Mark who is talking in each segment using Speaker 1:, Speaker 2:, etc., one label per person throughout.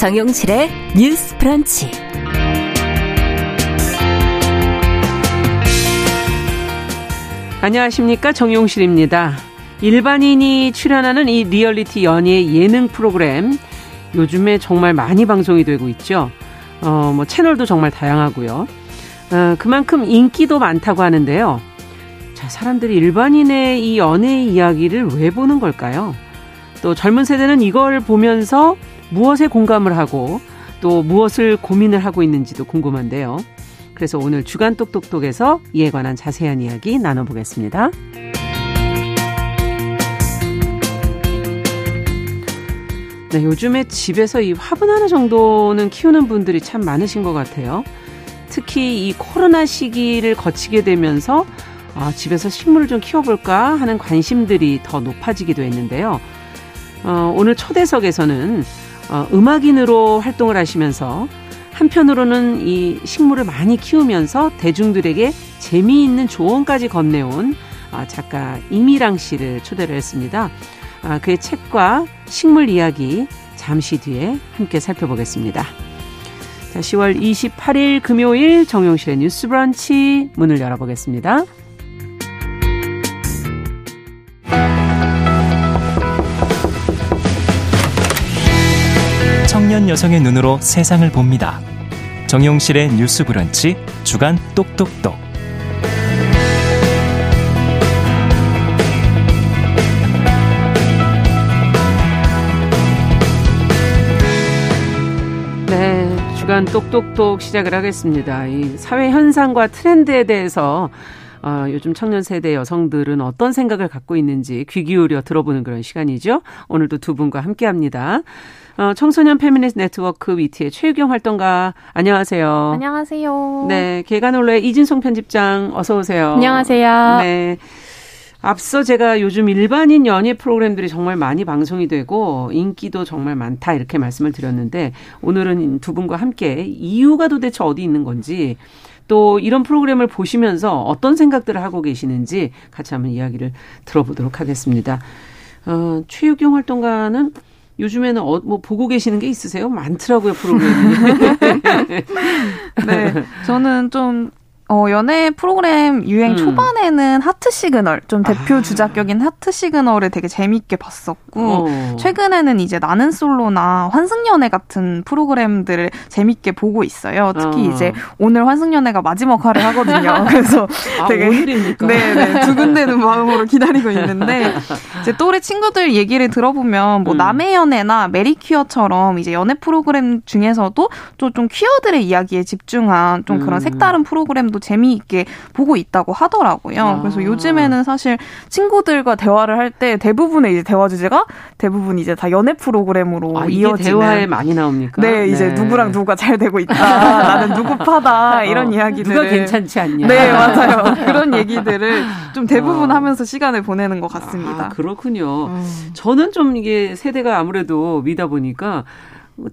Speaker 1: 정용실의 뉴스 브런치.
Speaker 2: 안녕하십니까. 정용실입니다. 일반인이 출연하는 이 리얼리티 연애 예능 프로그램 요즘에 정말 많이 방송이 되고 있죠. 어, 뭐 채널도 정말 다양하고요. 어, 그만큼 인기도 많다고 하는데요. 자, 사람들이 일반인의 이 연애 이야기를 왜 보는 걸까요? 또 젊은 세대는 이걸 보면서 무엇에 공감을 하고 또 무엇을 고민을 하고 있는지도 궁금한데요. 그래서 오늘 주간 똑똑똑에서 이에 관한 자세한 이야기 나눠보겠습니다. 네, 요즘에 집에서 이 화분 하나 정도는 키우는 분들이 참 많으신 것 같아요. 특히 이 코로나 시기를 거치게 되면서 아, 집에서 식물을 좀 키워볼까 하는 관심들이 더 높아지기도 했는데요. 어, 오늘 초대석에서는 어, 음악인으로 활동을 하시면서 한편으로는 이 식물을 많이 키우면서 대중들에게 재미있는 조언까지 건네온 아, 작가 이미랑 씨를 초대를 했습니다. 아, 그의 책과 식물 이야기 잠시 뒤에 함께 살펴보겠습니다. 자, 10월 28일 금요일 정용실의 뉴스 브런치 문을 열어보겠습니다.
Speaker 3: 청년 여성의 눈으로 세상을 봅니다. 정용실의 뉴스 브런치 주간 똑똑똑.
Speaker 2: 네, 주간 똑똑똑 시작을 하겠습니다. 이 사회 현상과 트렌드에 대해서 어, 요즘 청년 세대 여성들은 어떤 생각을 갖고 있는지 귀 기울여 들어보는 그런 시간이죠. 오늘도 두 분과 함께 합니다. 어, 청소년 페미니스트 네트워크 위티의 최유경 활동가 안녕하세요.
Speaker 4: 안녕하세요.
Speaker 2: 네, 계간홀로 이진송 편집장 어서 오세요.
Speaker 4: 안녕하세요.
Speaker 2: 네. 앞서 제가 요즘 일반인 연애 프로그램들이 정말 많이 방송이 되고 인기도 정말 많다 이렇게 말씀을 드렸는데 오늘은 두 분과 함께 이유가 도대체 어디 있는 건지 또 이런 프로그램을 보시면서 어떤 생각들을 하고 계시는지 같이 한번 이야기를 들어보도록 하겠습니다. 어, 최유경 활동가는 요즘에는 어, 뭐 보고 계시는 게 있으세요? 많더라고요 프로그램이.
Speaker 4: 네, 저는 좀 어, 연애 프로그램 유행 음. 초반에는 하트 시그널, 좀 대표 아. 주자 격인 하트 시그널을 되게 재밌게 봤었고, 어. 최근에는 이제 나는 솔로나 환승연애 같은 프로그램들을 재밌게 보고 있어요. 특히 어. 이제 오늘 환승연애가 마지막 화를 하거든요. 그래서
Speaker 2: 아, 되게. 오늘입니까?
Speaker 4: 네, 네. 두근대는 마음으로 기다리고 있는데, 이제 또래 친구들 얘기를 들어보면, 뭐, 음. 남의 연애나 메리퀴어처럼 이제 연애 프로그램 중에서도 좀, 좀 퀴어들의 이야기에 집중한 좀 그런 음. 색다른 프로그램도 재미있게 보고 있다고 하더라고요. 아. 그래서 요즘에는 사실 친구들과 대화를 할 때 대부분의 이제 대화 주제가 대부분 이제 다 연애 프로그램으로 아, 이어지는
Speaker 2: 대화에 많이 나옵니까?
Speaker 4: 네, 이제 네. 누구랑 누가 잘 되고 있다. 나는 누구 파다. 이런 어, 이야기들
Speaker 2: 누가 괜찮지 않냐.
Speaker 4: 네, 맞아요. 그런 얘기들을 좀 대부분 어. 하면서 시간을 보내는 것 같습니다.
Speaker 2: 아, 그렇군요. 음. 저는 좀 이게 세대가 아무래도 위다 보니까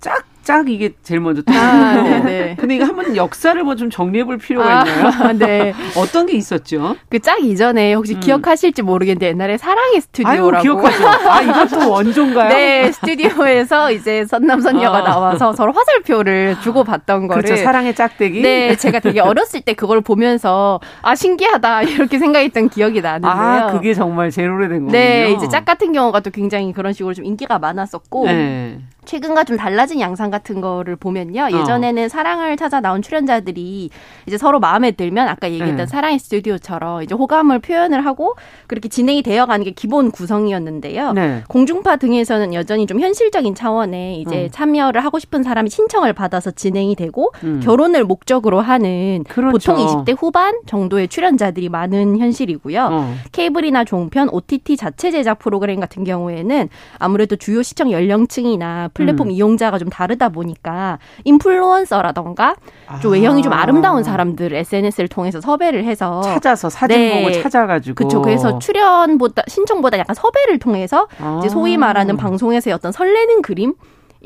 Speaker 2: 짝, 짝 이게 제일 먼저. 아, 네. 근데 이거 한번 역사를 뭐 좀 정리해 볼 필요가 아, 있나요? 네. 어떤 게 있었죠?
Speaker 5: 그 짝 이전에 혹시 음. 기억하실지 모르겠는데 옛날에 사랑의 스튜디오라고.
Speaker 2: 아유, 기억하죠. 아, 이것도 원조인가요?
Speaker 5: 네, 스튜디오에서 이제 선남 선녀가 아. 나와서 서로 화살표를 주고 받던 거를.
Speaker 2: 그렇죠. 사랑의 짝대기.
Speaker 5: 네, 제가 되게 어렸을 때 그걸 보면서 아, 신기하다. 이렇게 생각했던 기억이 나는데요.
Speaker 2: 아, 그게 정말 제일 오래된 거군요.
Speaker 5: 네, 이제 짝 같은 경우가 또 굉장히 그런 식으로 좀 인기가 많았었고. 네. 최근과 좀 달라진 양상 같은 거를 보면요. 어. 예전에는 어. 사랑을 찾아 나온 출연자들이 이제 서로 마음에 들면 아까 얘기했던 네. 사랑의 스튜디오처럼 이제 호감을 표현을 하고 그렇게 진행이 되어가는 게 기본 구성이었는데요. 네. 공중파 등에서는 여전히 좀 현실적인 차원에 이제 음. 참여를 하고 싶은 사람이 신청을 받아서 진행이 되고 음. 결혼을 목적으로 하는 그렇죠. 보통 20대 후반 정도의 출연자들이 많은 현실이고요. 어. 케이블이나 종편, OTT 자체 제작 프로그램 같은 경우에는 아무래도 주요 시청 연령층이나 플랫폼 음. 이용자가 좀 다르다 보니까 인플루언서라던가 좀 아. 외형이 좀 아름다운 사람들 SNS를 통해서 섭외를 해서
Speaker 2: 찾아서 사진 네. 보고 찾아가지고
Speaker 5: 그렇죠. 그래서 출연보다 신청보다 약간 섭외를 통해서 아. 이제 소위 말하는 방송에서의 어떤 설레는 그림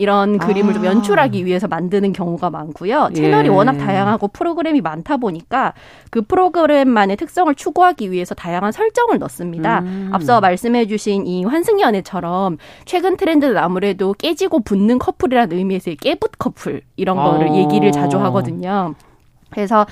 Speaker 5: 이런 그림을 좀 아. 연출하기 위해서 만드는 경우가 많고요. 채널이 예. 워낙 다양하고 프로그램이 많다 보니까 그 프로그램만의 특성을 추구하기 위해서 다양한 설정을 넣습니다. 음. 앞서 말씀해주신 이 환승연애처럼 최근 트렌드는 아무래도 깨지고 붙는 커플이라는 의미에서의 깨붙 커플 이런 거를 어. 얘기를 자주 하거든요. 그래서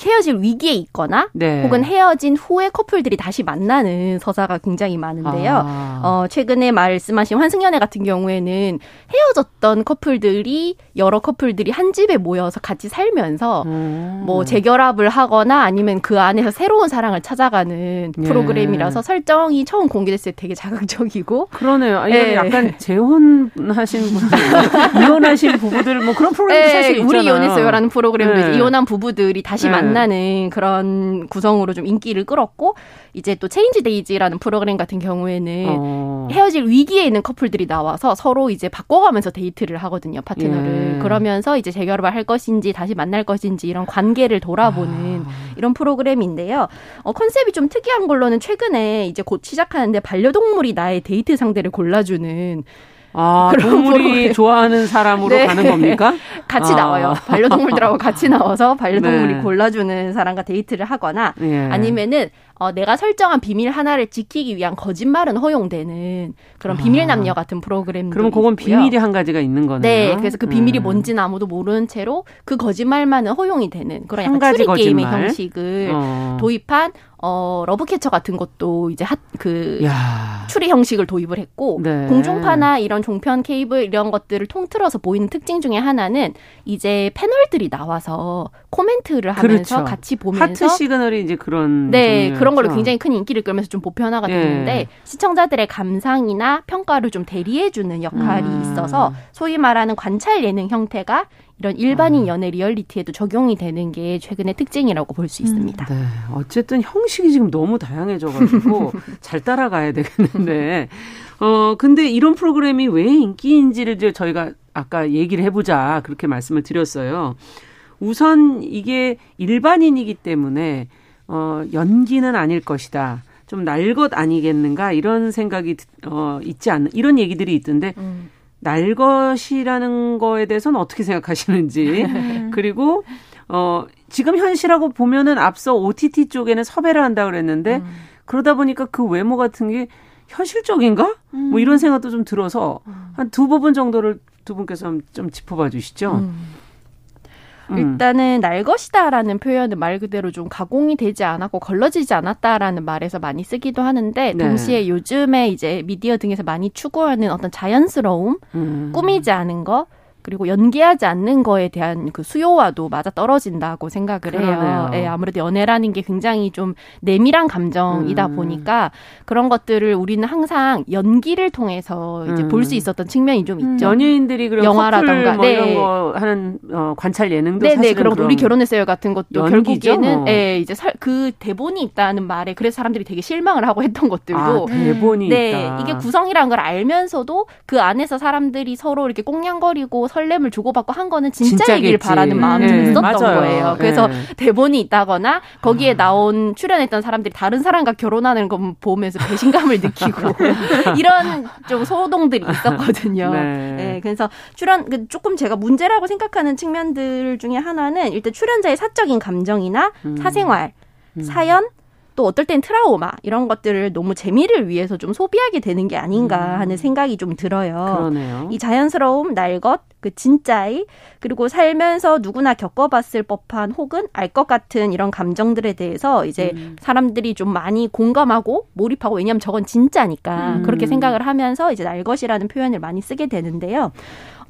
Speaker 5: 헤어질 위기에 있거나 네. 혹은 헤어진 후에 커플들이 다시 만나는 서사가 굉장히 많은데요. 아. 어, 최근에 말씀하신 환승연애 같은 경우에는 헤어졌던 커플들이 여러 커플들이 한 집에 모여서 같이 살면서 음. 뭐 재결합을 하거나 아니면 그 안에서 새로운 사랑을 찾아가는 예. 프로그램이라서 설정이 처음 공개됐을 때 되게 자극적이고
Speaker 2: 그러네요. 예. 약간 재혼하신 분들, 이혼하신 부부들 뭐 그런 프로그램도 예. 사실 있잖아요.
Speaker 5: 우리 이혼했어요라는 프로그램도 예. 이혼한 부부들이 다시 만 만나는 그런 구성으로 좀 인기를 끌었고 이제 또 체인지 데이즈라는 프로그램 같은 경우에는 어. 헤어질 위기에 있는 커플들이 나와서 서로 이제 바꿔가면서 데이트를 하거든요 파트너를 예. 그러면서 이제 재결합을 할 것인지 다시 만날 것인지 이런 관계를 돌아보는 아. 이런 프로그램인데요 어, 컨셉이 좀 특이한 걸로는 최근에 이제 곧 시작하는데 반려동물이 나의 데이트 상대를 골라주는
Speaker 2: 아, 동물이 좋아하는 사람으로 네. 가는 겁니까?
Speaker 5: 같이 아. 나와요. 반려동물들하고 같이 나와서 반려동물이 네. 골라주는 사람과 데이트를 하거나 예. 아니면은 어, 내가 설정한 비밀 하나를 지키기 위한 거짓말은 허용되는 그런 비밀 아. 남녀 같은 프로그램.
Speaker 2: 그럼 그건 있고요. 비밀이 한 가지가 있는 거네요.
Speaker 5: 네, 그래서 그 비밀이 음. 뭔지는 아무도 모르는 채로 그 거짓말만은 허용이 되는 그런 약간 추리 게임의 형식을 어. 도입한 어, 러브캐쳐 같은 것도 이제 핫, 그, 야. 추리 형식을 도입을 했고, 네. 공중파나 이런 종편 케이블 이런 것들을 통틀어서 보이는 특징 중에 하나는 이제 패널들이 나와서 코멘트를 하면서 그렇죠. 같이 보면서.
Speaker 2: 하트 시그널이 이제 그런.
Speaker 5: 네, 종류였죠. 그런 걸로 굉장히 큰 인기를 끌면서 좀 보편화가 예. 됐는데, 시청자들의 감상이나 평가를 좀 대리해주는 역할이 음. 있어서, 소위 말하는 관찰 예능 형태가 이런 일반인 아. 연애 리얼리티에도 적용이 되는 게 최근의 특징이라고 볼 수 있습니다.
Speaker 2: 네. 어쨌든 형식이 지금 너무 다양해져가지고 잘 따라가야 되겠는데, 어, 근데 이런 프로그램이 왜 인기인지를 이제 저희가 아까 얘기를 해보자 그렇게 말씀을 드렸어요. 우선 이게 일반인이기 때문에 어, 연기는 아닐 것이다. 좀 날 것 아니겠는가 이런 생각이 어, 있지 않는 이런 얘기들이 있던데 음. 날 것이라는 거에 대해서는 어떻게 생각하시는지 그리고 어 지금 현실하고 보면은 앞서 OTT 쪽에는 섭외를 한다 그랬는데 음. 그러다 보니까 그 외모 같은 게 현실적인가? 음. 뭐 이런 생각도 좀 들어서 음. 한두 부분 정도를 두 분께서 좀 짚어봐 주시죠. 음.
Speaker 5: 음. 일단은 날 것이다라는 표현은 말 그대로 좀 가공이 되지 않았고 걸러지지 않았다라는 말에서 많이 쓰기도 하는데 네. 동시에 요즘에 이제 미디어 등에서 많이 추구하는 어떤 자연스러움, 음. 꾸미지 않은 거 그리고 연기하지 않는 거에 대한 그 수요와도 맞아 떨어진다고 생각을 해요. 예, 아무래도 연애라는 게 굉장히 좀 내밀한 감정이다 음. 보니까 그런 것들을 우리는 항상 연기를 통해서 이제 음. 볼수 있었던 측면이 좀 있죠.
Speaker 2: 연예인들이 그런 영화라던가 뭐 네. 이런 거 하는 어, 관찰 예능도 네, 네,
Speaker 5: 그런 우리 결혼했어요 같은 것도 연기죠? 결국에는 예, 이제 사, 그 대본이 있다는 말에 그래서 사람들이 되게 실망을 하고 했던 것들도 아,
Speaker 2: 대본이
Speaker 5: 네,
Speaker 2: 있다.
Speaker 5: 이게 구성이라는 걸 알면서도 그 안에서 사람들이 서로 이렇게 꽁냥거리고 설렘을 주고받고 한 거는 진짜이길 바라는 마음이 네, 있었던. 거예요. 그래서 네. 대본이 있다거나 거기에 아. 나온 출연했던 사람들이 다른 사람과 결혼하는 거 보면서 배신감을 느끼고 이런 좀 소동들이 있었거든요. 네. 네. 그래서 출연 그 조금 제가 문제라고 생각하는 측면들 중에 하나는 일단 출연자의 사적인 감정이나 음. 사생활, 음. 사연 또 어떨 땐 트라우마 이런 것들을 너무 재미를 위해서 좀 소비하게 되는 게 아닌가 음. 하는 생각이 좀 들어요.
Speaker 2: 그러네요.
Speaker 5: 이 자연스러움, 날 것, 그 진짜이 그리고 살면서 누구나 겪어봤을 법한 혹은 알 것 같은 이런 감정들에 대해서 이제 음. 사람들이 좀 많이 공감하고 몰입하고 왜냐하면 저건 진짜니까 음. 그렇게 생각을 하면서 이제 날 것이라는 표현을 많이 쓰게 되는데요.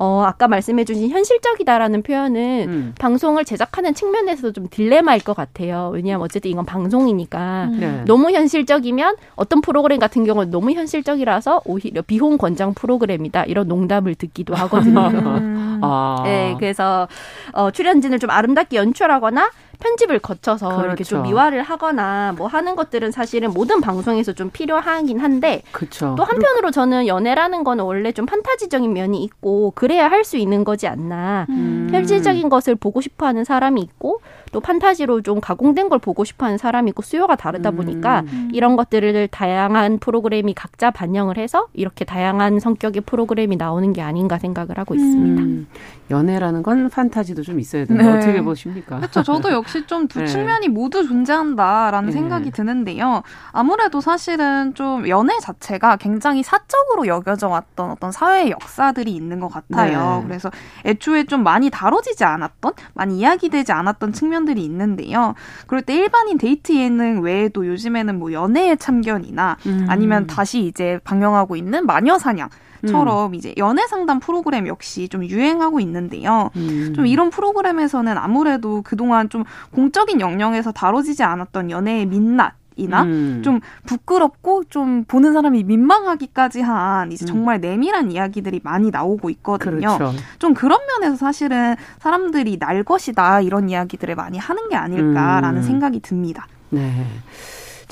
Speaker 5: 어, 아까 말씀해주신 현실적이다라는 표현은 음. 방송을 제작하는 측면에서도 좀 딜레마일 것 같아요. 왜냐하면 어쨌든 이건 방송이니까 음. 네. 너무 현실적이면 어떤 프로그램 같은 경우는 너무 현실적이라서 오히려 비혼 권장 프로그램이다 이런 농담을 듣기도 하거든요. 음. 아. 네, 그래서 어, 출연진을 좀 아름답게 연출하거나 편집을 거쳐서 그렇죠. 이렇게 좀 미화를 하거나 뭐 하는 것들은 사실은 모든 방송에서 좀 필요하긴 한데 그렇죠. 또 한편으로 저는 연애라는 거는 원래 좀 판타지적인 면이 있고 그래야 할 수 있는 거지 않나. 음. 현실적인 것을 보고 싶어 하는 사람이 있고 또 판타지로 좀 가공된 걸 보고 싶어하는 사람이 있고 수요가 다르다 음. 보니까 음. 이런 것들을 다양한 프로그램이 각자 반영을 해서 이렇게 다양한 성격의 프로그램이 나오는 게 아닌가 생각을 하고 있습니다. 음.
Speaker 2: 연애라는 건 판타지도 좀 있어야 되는 네. 어떻게 보십니까?
Speaker 4: 그렇죠. 저도 역시 좀두 네. 측면이 모두 존재한다라는 네. 생각이 드는데요. 아무래도 사실은 좀 연애 자체가 굉장히 사적으로 여겨져 왔던 어떤 사회의 역사들이 있는 것 같아요. 네. 그래서 애초에 좀 많이 다뤄지지 않았던, 많이 이야기되지 않았던 측면 측면들이 있는데요. 그럴 때 일반인 데이트 예능 외에도 요즘에는 뭐 연애의 참견이나 음. 아니면 다시 이제 방영하고 있는 마녀 사냥 처럼 음. 이제 연애 상담 프로그램 역시 좀 유행하고 있는데요. 음. 좀 이런 프로그램에서는 아무래도 그동안 좀 공적인 영역에서 다뤄지지 않았던 연애의 민낯 이나 음. 좀 부끄럽고 좀 보는 사람이 민망하기까지 한 이제 음. 정말 내밀한 이야기들이 많이 나오고 있거든요. 그렇죠. 좀 그런 면에서 사실은 사람들이 날 것이다 이런 이야기들을 많이 하는 게 아닐까라는 음. 생각이 듭니다.
Speaker 2: 네.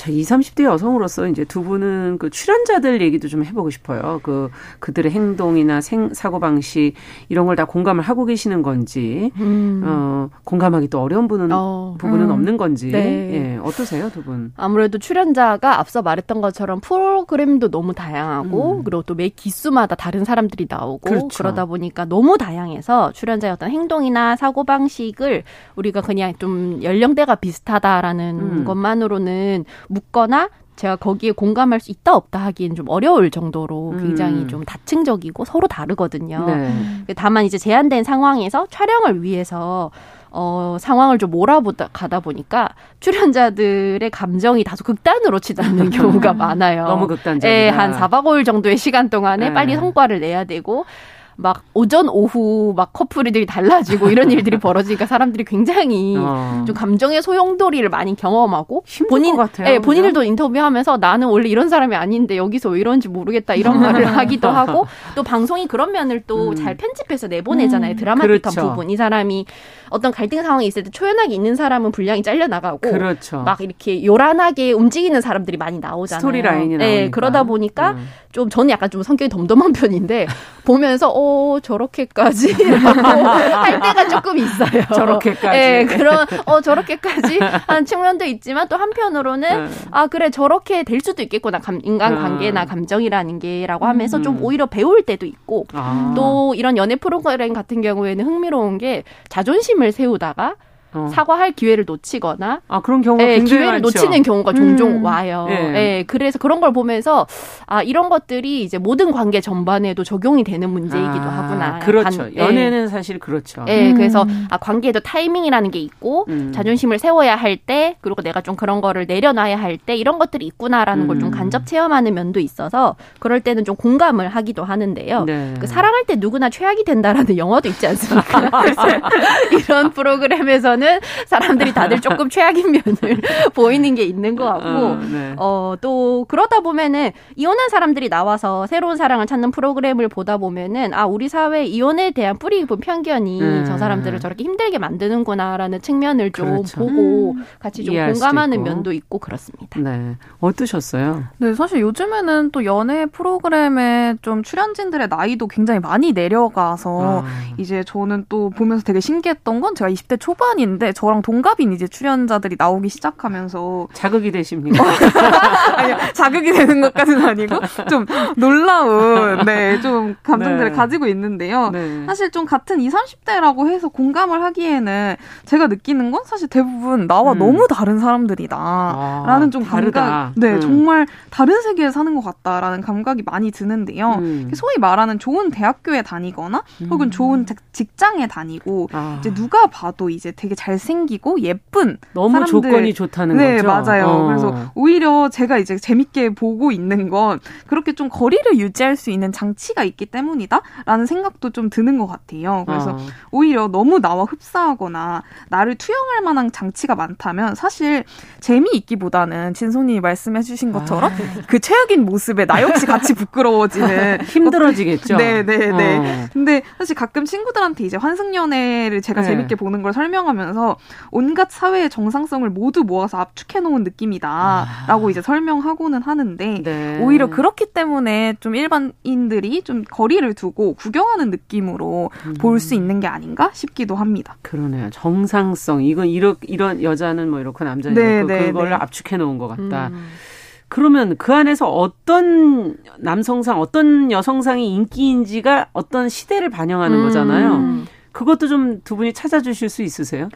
Speaker 2: 자, 20, 30대 여성으로서 이제 두 분은 그 출연자들 얘기도 좀 해보고 싶어요. 그, 그들의 행동이나 생, 사고방식, 이런 걸 다 공감을 하고 계시는 건지, 음. 어, 공감하기 또 어려운 분은, 어, 부분은 음. 없는 건지, 네. 예, 어떠세요, 두 분?
Speaker 5: 아무래도 출연자가 앞서 말했던 것처럼 프로그램도 너무 다양하고, 음. 그리고 또 매 기수마다 다른 사람들이 나오고, 그렇죠. 그러다 보니까 너무 다양해서 출연자의 어떤 행동이나 사고방식을 우리가 그냥 좀 연령대가 비슷하다라는 음. 것만으로는 묻거나 제가 거기에 공감할 수 있다 없다 하기엔 좀 어려울 정도로 굉장히 음. 좀 다층적이고 서로 다르거든요. 네. 다만 이제 제한된 상황에서 촬영을 위해서 어, 상황을 좀 몰아보다 가다 보니까 출연자들의 감정이 다소 극단으로 치닫는 경우가 많아요.
Speaker 2: 너무 극단적이다.
Speaker 5: 예, 한 4박 5일 정도의 시간 동안에 네. 빨리 성과를 내야 되고 막 오전 오후 막 커플이들이 달라지고 이런 일들이 벌어지니까 사람들이 굉장히 어. 좀 감정의 소용돌이를 많이 경험하고
Speaker 2: 본인 같아요,
Speaker 5: 예, 본인들도 인터뷰하면서 나는 원래 이런 사람이 아닌데 여기서 왜 이런지 모르겠다 이런 말을 하기도 하고 또 방송이 그런 면을 또잘 음. 편집해서 내보내잖아요 음. 드라마틱한 그렇죠. 부분 이 사람이 어떤 갈등 상황이 있을 때 초연하게 있는 사람은 분량이 잘려 나가고 그렇죠. 막 이렇게 요란하게 움직이는 사람들이 많이 나오잖아요.
Speaker 2: 스토리 라인이 네,
Speaker 5: 나오니까. 그러다 보니까 음. 좀 저는 약간 좀 성격이 덤덤한 편인데 보면서 어 저렇게까지 할 때가 조금 있어요.
Speaker 2: 저렇게까지.
Speaker 5: 네, 그런 어 저렇게까지 한 측면도 있지만 또 한편으로는 네. 아 그래 저렇게 될 수도 있겠구나 감, 인간 관계나 음. 감정이라는 게 라고 하면서 음. 좀 오히려 배울 때도 있고 아. 또 이런 연애 프로그램 같은 경우에는 흥미로운 게 자존심 책임을 세우다가 어. 사과할 기회를 놓치거나
Speaker 2: 아 그런 경우가
Speaker 5: 네, 기회를
Speaker 2: 많죠.
Speaker 5: 놓치는 경우가 종종 음. 와요. 네. 네. 그래서 그런 걸 보면서 아 이런 것들이 이제 모든 관계 전반에도 적용이 되는 문제이기도 아, 하구나.
Speaker 2: 그렇죠. 관, 연애는 사실 그렇죠.
Speaker 5: 네, 음. 그래서 아 관계에도 타이밍이라는 게 있고 음. 자존심을 세워야 할 때 그리고 내가 좀 그런 거를 내려놔야 할 때 이런 것들이 있구나라는 걸좀 음. 간접 체험하는 면도 있어서 그럴 때는 좀 공감을 하기도 하는데요. 네. 그 사랑할 때 누구나 최악이 된다라는 영화도 있지 않습니까? 이런 프로그램에서 보 면은 사람들이 다들 조금 최악인 면을 보이는 게 있는 것 같고, 어, 네. 어, 또 그러다 보면은 이혼한 사람들이 나와서 새로운 사랑을 찾는 프로그램을 보다 보면은 아, 우리 사회 이혼에 대한 뿌리 깊은 편견이 음. 저 사람들을 저렇게 힘들게 만드는구나라는 측면을 좀 그렇죠. 보고 음. 같이 좀 공감하는 면도 있고 그렇습니다.
Speaker 2: 네. 어떠셨어요?
Speaker 4: 네, 사실 요즘에는 또 연애 프로그램에 좀 출연진들의 나이도 굉장히 많이 내려가서 아. 이제 저는 또 보면서 되게 신기했던 건 제가 20대 초반인 있는데 저랑 동갑인 이제 출연자들이 나오기 시작하면서
Speaker 2: 자극이 되십니까?
Speaker 4: 아니요, 자극이 되는 것까지는 아니고 좀 놀라운 네, 좀 감정들을 네. 가지고 있는데요. 네. 사실 좀 같은 20, 30대라고 해서 공감을 하기에는 제가 느끼는 건 사실 대부분 나와 음. 너무 다른 사람들이다라는 아, 좀 다르다. 감각, 네, 음. 정말 다른 세계에 사는 것 같다라는 감각이 많이 드는데요. 음. 소위 말하는 좋은 대학교에 다니거나 혹은 음. 좋은 직장에 다니고 아. 이제 누가 봐도 이제 되게 잘생기고 예쁜
Speaker 2: 너무
Speaker 4: 사람들.
Speaker 2: 조건이 좋다는
Speaker 4: 네,
Speaker 2: 거죠.
Speaker 4: 네, 맞아요. 어. 그래서 오히려 제가 이제 재밌게 보고 있는 건 그렇게 좀 거리를 유지할 수 있는 장치가 있기 때문이다라는 생각도 좀 드는 것 같아요. 그래서 어. 오히려 너무 나와 흡사하거나 나를 투영할 만한 장치가 많다면 사실 재미있기보다는 진손님이 말씀해 주신 것처럼 아. 그 최악인 모습에 나 역시 같이 부끄러워지는
Speaker 2: 힘들어지겠죠.
Speaker 4: 네, 네, 네. 어. 근데 사실 가끔 친구들한테 이제 환승연애를 제가 네. 재밌게 보는 걸 설명하면 하면서 온갖 사회의 정상성을 모두 모아서 압축해 놓은 느낌이다라고 아. 이제 설명하고는 하는데 네. 오히려 그렇기 때문에 좀 일반인들이 좀 거리를 두고 구경하는 느낌으로 음. 볼수 있는 게 아닌가 싶기도 합니다.
Speaker 2: 그러네요. 정상성 이건 이런 이런 여자는 뭐 이렇고 남자는 네, 이렇고 네, 그걸 네. 압축해 놓은 것 같다. 음. 그러면 그 안에서 어떤 남성상, 어떤 여성상이 인기인지가 어떤 시대를 반영하는 음. 거잖아요. 그것도 좀 두 분이 찾아주실 수 있으세요?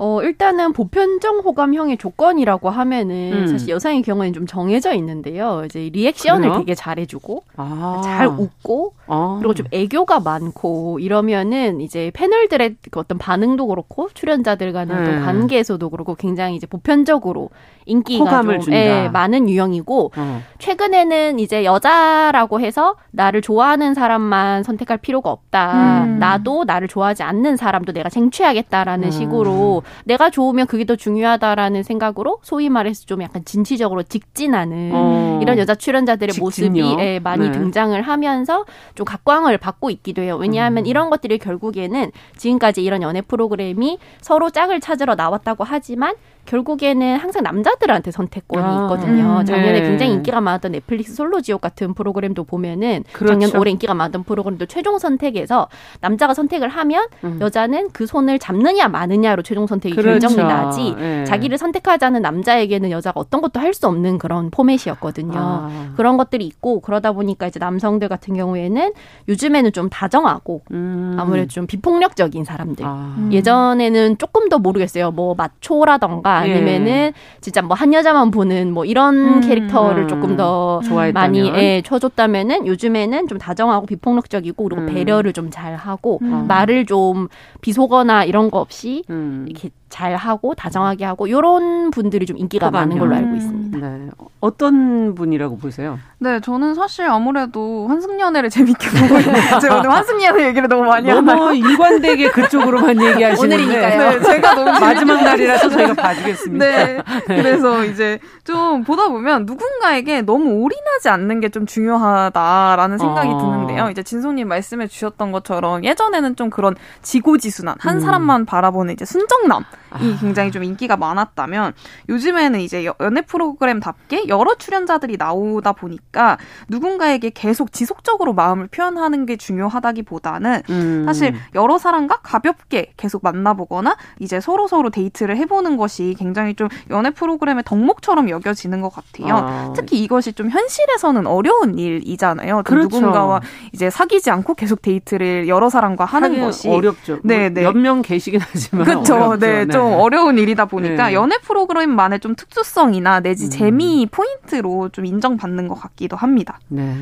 Speaker 5: 어, 일단은 보편적 호감형의 조건이라고 하면은 음. 사실 여성의 경우에는 좀 정해져 있는데요. 이제 리액션을 그래요? 되게 잘해주고, 아. 잘 웃고, 아. 그리고 좀 애교가 많고, 이러면은 이제 패널들의 그 어떤 반응도 그렇고, 출연자들 간의 네. 어떤 관계에서도 그렇고, 굉장히 이제 보편적으로 인기가 좀 예, 많은 유형이고, 어. 최근에는 이제 여자라고 해서 나를 좋아하는 사람만 선택할 필요가 없다. 음. 나도 나를 좋아하지 않는 사람도 내가 쟁취하겠다라는 음. 식으로 내가 좋으면 그게 더 중요하다라는 생각으로 소위 말해서 좀 약간 진취적으로 직진하는 어. 이런 여자 출연자들의 직진요? 모습이 예, 많이 네. 등장을 하면서 좀 각광을 받고 있기도 해요. 왜냐하면 음. 이런 것들이 결국에는 지금까지 이런 연애 프로그램이 서로 짝을 찾으러 나왔다고 하지만 결국에는 항상 남자들한테 선택권이 아, 있거든요. 음, 작년에 네. 굉장히 인기가 많았던 넷플릭스 솔로 지옥 같은 프로그램도 보면은 그렇죠. 작년 올해 인기가 많았던 프로그램도 최종 선택에서 남자가 선택을 하면 음. 여자는 그 손을 잡느냐 마느냐로 최종 선택이 그렇죠. 결정이 나지 네. 자기를 선택하자는 남자에게는 여자가 어떤 것도 할 수 없는 그런 포맷이었거든요. 아. 그런 것들이 있고 그러다 보니까 이제 남성들 같은 경우에는 요즘에는 좀 다정하고 음. 아무래도 좀 비폭력적인 사람들. 아. 예전에는 조금 더 모르겠어요. 뭐 마초라던가 아니면은 예. 진짜 뭐 한 여자만 보는 뭐 이런 음, 캐릭터를 음. 조금 더 좋아했다면. 많이 예, 쳐줬다면은 요즘에는 좀 다정하고 비폭력적이고 그리고 음. 배려를 좀 잘 하고 음. 말을 좀 비속어나 이런 거 없이 음. 이렇게 잘 하고 다정하게 하고 이런 분들이 좀 인기가 많은 걸로 알고 있습니다. 네.
Speaker 2: 어떤 분이라고 보세요?
Speaker 4: 네, 저는 사실 아무래도 환승연애를 재밌게 보고 있는데 제가 오늘 환승연애 얘기를 너무 많이
Speaker 2: 너무 하나요? 일관되게 그쪽으로만 얘기하시는데 오늘이니까요. 네, 제가 너무 마지막 날이라서 저희가 봐주겠습니다.
Speaker 4: 네, 네, 그래서 이제 좀 보다 보면 누군가에게 너무 올인하지 않는 게 좀 중요하다라는 생각이 어. 드는데요. 이제 진소님 말씀해 주셨던 것처럼 예전에는 좀 그런 지고지순한 한 음. 사람만 바라보는 이제 순정남 이 아. 굉장히 좀 인기가 많았다면 요즘에는 이제 연애 프로그램답게 여러 출연자들이 나오다 보니까 누군가에게 계속 지속적으로 마음을 표현하는 게 중요하다기보다는 음. 사실 여러 사람과 가볍게 계속 만나보거나 이제 서로 서로 데이트를 해보는 것이 굉장히 좀 연애 프로그램의 덕목처럼 여겨지는 것 같아요. 아. 특히 이것이 좀 현실에서는 어려운 일이잖아요. 그렇죠. 누군가와 이제 사귀지 않고 계속 데이트를 여러 사람과 하는 것이
Speaker 2: 어렵죠. 네, 네. 몇 명 계시긴 하지만
Speaker 4: 그렇죠. 네, 네. 좀 어려운 일이다 보니까 네. 연애 프로그램만의 좀 특수성이나 내지 음. 재미 포인트로 좀 인정받는 것 같기도 합니다.
Speaker 2: 네.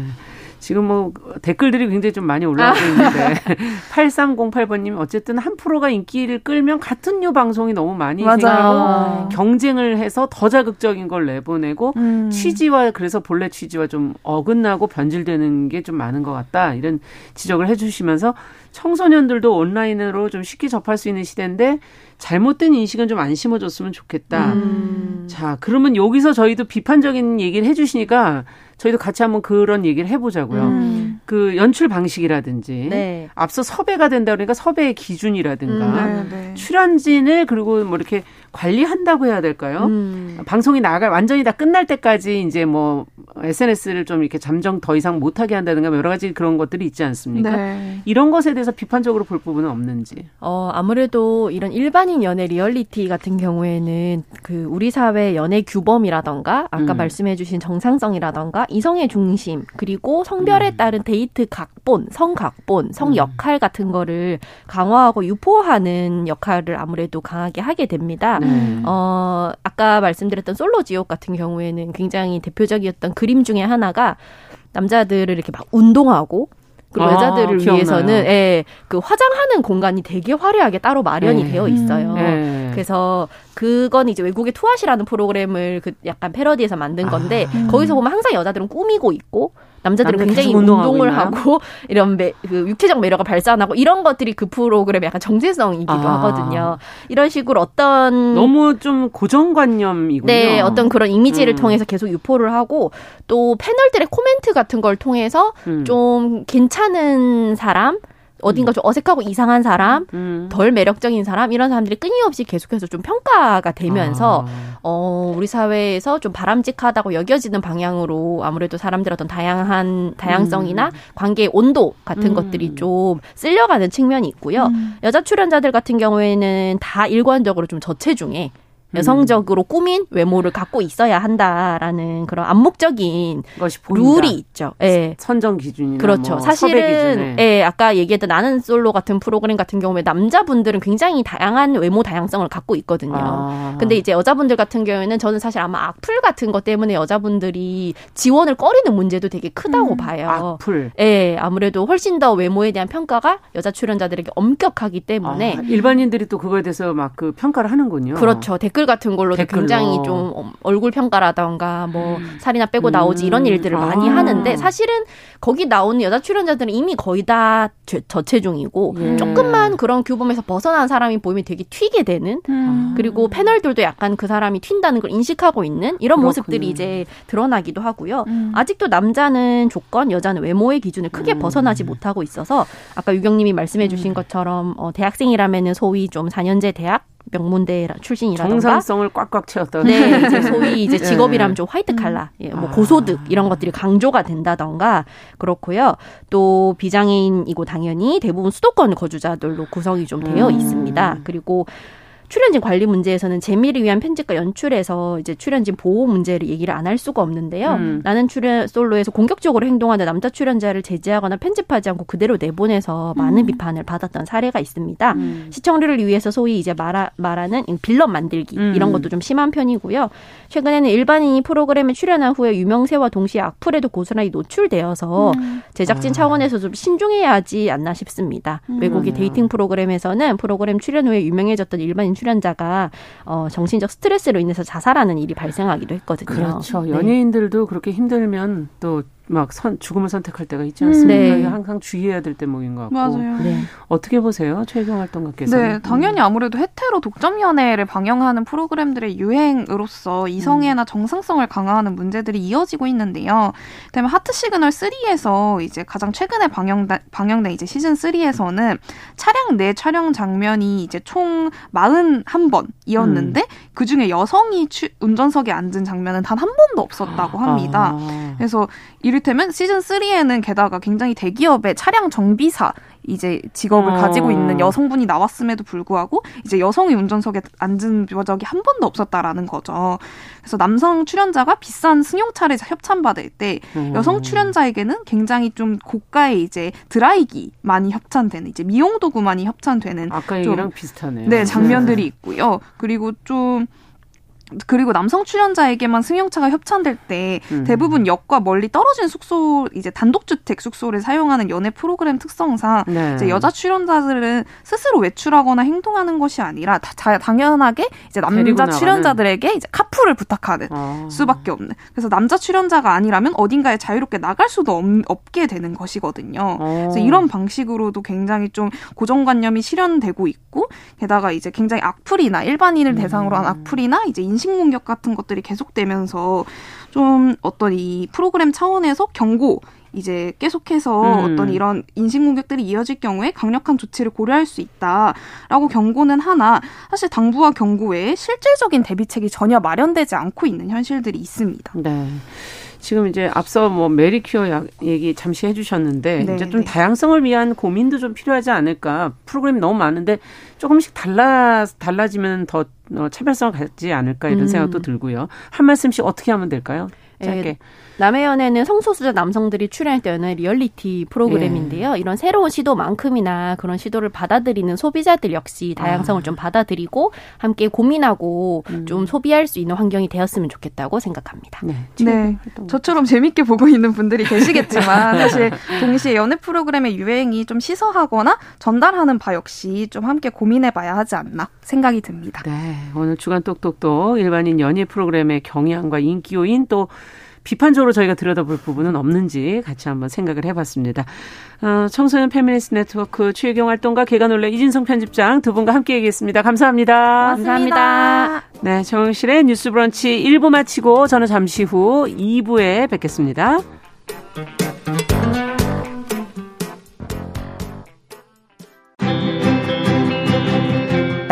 Speaker 2: 지금 뭐 댓글들이 굉장히 좀 많이 올라오고 있는데 8308번님 어쨌든 한 프로가 인기를 끌면 같은 류 방송이 너무 많이 생기고 경쟁을 해서 더 자극적인 걸 내보내고 음. 취지와 그래서 본래 취지와 좀 어긋나고 변질되는 게 좀 많은 것 같다 이런 지적을 해주시면서 청소년들도 온라인으로 좀 쉽게 접할 수 있는 시대인데 잘못된 인식은 좀 안 심어줬으면 좋겠다. 음. 자, 그러면 여기서 저희도 비판적인 얘기를 해주시니까 저희도 같이 한번 그런 얘기를 해보자고요. 음. 그 연출 방식이라든지 네. 앞서 섭외가 된다 그러니까 섭외의 기준이라든가 음, 네, 네. 출연진을 그리고 뭐 이렇게 관리한다고 해야 될까요? 음. 방송이 나가 완전히 다 끝날 때까지 이제 뭐 SNS를 좀 이렇게 잠정 더 이상 못하게 한다든가 뭐 여러 가지 그런 것들이 있지 않습니까? 네. 이런 것에 대해서 비판적으로 볼 부분은 없는지.
Speaker 5: 어 아무래도 이런 일반인 연애 리얼리티 같은 경우에는 그 우리 사회 연애 규범이라던가 아까 음. 말씀해주신 정상성이라던가 이성애 중심 그리고 성별에 음. 따른 데이트 각본, 성 각본, 성 음. 역할 같은 거를 강화하고 유포하는 역할을 아무래도 강하게 하게 됩니다. 네. 어, 아까 말씀드렸던 솔로 지옥 같은 경우에는 굉장히 대표적이었던 그림 중에 하나가 남자들을 이렇게 막 운동하고 그리고 아, 여자들을 기억나요. 위해서는 예, 그 화장하는 공간이 되게 화려하게 따로 마련이 네. 되어 있어요. 네. 그래서 그건 이제 외국의 투아시라는 프로그램을 그 약간 패러디해서 만든 건데 아. 거기서 보면 항상 여자들은 꾸미고 있고 남자들은 굉장히 운동을 하고 이런 매, 그 육체적 매력을 발산하고 이런 것들이 그 프로그램의 약간 정체성이기도 아. 하거든요. 이런 식으로 어떤
Speaker 2: 너무 좀 고정관념이군요.
Speaker 5: 네, 어떤 그런 이미지를 음. 통해서 계속 유포를 하고 또 패널들의 코멘트 같은 걸 통해서 음. 좀 괜찮은 사람 어딘가 좀 어색하고 이상한 사람, 음. 덜 매력적인 사람 이런 사람들이 끊임없이 계속해서 좀 평가가 되면서 아. 어 우리 사회에서 좀 바람직하다고 여겨지는 방향으로 아무래도 사람들 어떤 다양한 다양성이나 음. 관계의 온도 같은 음. 것들이 좀 쓸려가는 측면이 있고요. 음. 여자 출연자들 같은 경우에는 다 일관적으로 좀 저체중에 여성적으로 꾸민 외모를 갖고 있어야 한다라는 그런 암묵적인 것이 룰이 있죠. 예.
Speaker 2: 선정 기준이나
Speaker 5: 그렇죠.
Speaker 2: 뭐
Speaker 5: 사실은 예, 아까 얘기했던 나는 솔로 같은 프로그램 같은 경우에 남자분들은 굉장히 다양한 외모 다양성을 갖고 있거든요. 아. 근데 이제 여자분들 같은 경우에는 저는 사실 아마 악플 같은 것 때문에 여자분들이 지원을 꺼리는 문제도 되게 크다고 음. 봐요.
Speaker 2: 악플.
Speaker 5: 예, 아무래도 훨씬 더 외모에 대한 평가가 여자 출연자들에게 엄격하기 때문에
Speaker 2: 아, 일반인들이 또 그거에 대해서 막 그 평가를 하는군요.
Speaker 5: 그렇죠. 댓글 같은 걸로도 댓글로. 굉장히 좀 얼굴 평가라던가 뭐 음. 살이나 빼고 나오지 이런 음. 일들을 아. 많이 하는데 사실은 거기 나오는 여자 출연자들은 이미 거의 다 저체중이고 예. 조금만 그런 규범에서 벗어난 사람이 보이면 되게 튀게 되는 음. 그리고 패널들도 약간 그 사람이 튄다는 걸 인식하고 있는 이런 그렇군요. 모습들이 이제 드러나기도 하고요. 음. 아직도 남자는 조건, 여자는 외모의 기준을 크게 음. 벗어나지 못하고 있어서 아까 유경님이 말씀해 주신 음. 것처럼 어, 대학생이라면은 소위 좀 4년제 대학 명문대 출신이라던가
Speaker 2: 정상성을 꽉꽉 채웠던
Speaker 5: 네 이제 소위 이제 네. 직업이라면 좀 화이트 칼라 예, 뭐 아. 고소득 이런 것들이 강조가 된다던가 그렇고요 또 비장애인이고 당연히 대부분 수도권 거주자들로 구성이 좀 되어 음. 있습니다 그리고 출연진 관리 문제에서는 재미를 위한 편집과 연출에서 이제 출연진 보호 문제를 얘기를 안 할 수가 없는데요. 음. 나는 출연 솔로에서 공격적으로 행동하는 남자 출연자를 제지하거나 편집하지 않고 그대로 내보내서 많은 음. 비판을 받았던 사례가 있습니다. 음. 시청률을 위해서 소위 이제 말하, 말하는 빌런 만들기 음. 이런 것도 좀 심한 편이고요. 최근에는 일반인이 프로그램에 출연한 후에 유명세와 동시에 악플에도 고스란히 노출되어서 음. 제작진 아. 차원에서 좀 신중해야 하지 않나 싶습니다. 음. 외국의 dating 프로그램에서는 프로그램 출연 후에 유명해졌던 일반인 출연자가 어, 정신적 스트레스로 인해서 자살하는 일이 발생하기도 했거든요.
Speaker 2: 그렇죠. 네. 연예인들도 네. 그렇게 힘들면 또 막 선, 죽음을 선택할 때가 있지 않습니까? 음. 네. 항상 주의해야 될 대목인 것 같고.
Speaker 4: 맞아요. 네.
Speaker 2: 어떻게 보세요? 최유경 활동가께서.
Speaker 4: 네, 당연히 아무래도 hetero 독점 연애를 방영하는 프로그램들의 유행으로서 이성애나 음. 정상성을 강화하는 문제들이 이어지고 있는데요. 그다음에 하트 시그널 3에서 이제 가장 최근에 방영된, 방영된 이제 시즌 3에서는 차량 내 촬영 장면이 이제 총 41번이었는데 음. 그 중에 여성이 추, 운전석에 앉은 장면은 단 한 번도 없었다고 합니다. 아. 그래서 이를 테면 시즌 3에는 게다가 굉장히 대기업의 차량 정비사 이제 직업을 어. 가지고 있는 여성분이 나왔음에도 불구하고 이제 여성이 운전석에 앉은 적이 한 번도 없었다라는 거죠. 그래서 남성 출연자가 비싼 승용차를 협찬받을 때 음. 여성 출연자에게는 굉장히 좀 고가의 이제 드라이기 많이 협찬되는 이제 미용 도구 많이 협찬되는
Speaker 2: 아까 얘기랑 비슷하네요.
Speaker 4: 네, 장면들이 있고요. 그리고 좀 그리고 남성 출연자에게만 승용차가 협찬될 때 음. 대부분 역과 멀리 떨어진 숙소 이제 단독주택 숙소를 사용하는 연애 프로그램 특성상 네. 이제 여자 출연자들은 스스로 외출하거나 행동하는 것이 아니라 다, 당연하게 이제 남자 출연자들에게 이제 카풀을 부탁하는 아. 수밖에 없는. 그래서 남자 출연자가 아니라면 어딘가에 자유롭게 나갈 수도 없, 게 되는 것이거든요. 어. 그래서 이런 방식으로도 굉장히 좀 고정관념이 실현되고 있고 게다가 이제 굉장히 악플이나 일반인을 음. 대상으로 한 악플이나 이제 인 신공격 같은 것들이 계속되면서 좀 어떤 이 프로그램 차원에서 경고 이제 계속해서 음. 어떤 이런 인신 공격들이 이어질 경우에 강력한 조치를 고려할 수 있다라고 경고는 하나 사실 당부와 경고 외에 실질적인 대비책이 전혀 마련되지 않고 있는 현실들이 있습니다.
Speaker 2: 네. 지금 이제 앞서 뭐 메리 퀴어 얘기 잠시 해주셨는데 네, 이제 좀 네. 다양성을 위한 고민도 좀 필요하지 않을까 프로그램이 너무 많은데 조금씩 달라 달라지면 더 어, 차별성을 갖지 않을까 이런 음. 생각도 들고요. 한 말씀씩 어떻게 하면 될까요? 짧게. 예,
Speaker 5: 남의 연애는 성소수자 남성들이 출연했던 리얼리티 프로그램인데요. 예. 이런 새로운 시도만큼이나 그런 시도를 받아들이는 소비자들 역시 다양성을 아. 좀 받아들이고 함께 고민하고 음. 좀 소비할 수 있는 환경이 되었으면 좋겠다고 생각합니다.
Speaker 4: 네. 네. 저처럼 재밌게 보고 있는 분들이 계시겠지만 사실 동시에 연애 프로그램의 유행이 좀 시사하거나 전달하는 바 역시 좀 함께 고민해 봐야 하지 않나 생각이 듭니다.
Speaker 2: 네. 오늘 주간 똑똑똑 일반인 연애 프로그램의 경향과 인기 요인 또 비판적으로 저희가 들여다볼 부분은 없는지 같이 한번 생각을 해봤습니다. 어, 청소년 페미니스트 네트워크 최유경 활동가 계간홀로 이진송 편집장 두 분과 함께 얘기했습니다. 감사합니다.
Speaker 4: 감사합니다.
Speaker 2: 네, 정실의 뉴스 브런치 1부 마치고 저는 잠시 후 2부에 뵙겠습니다.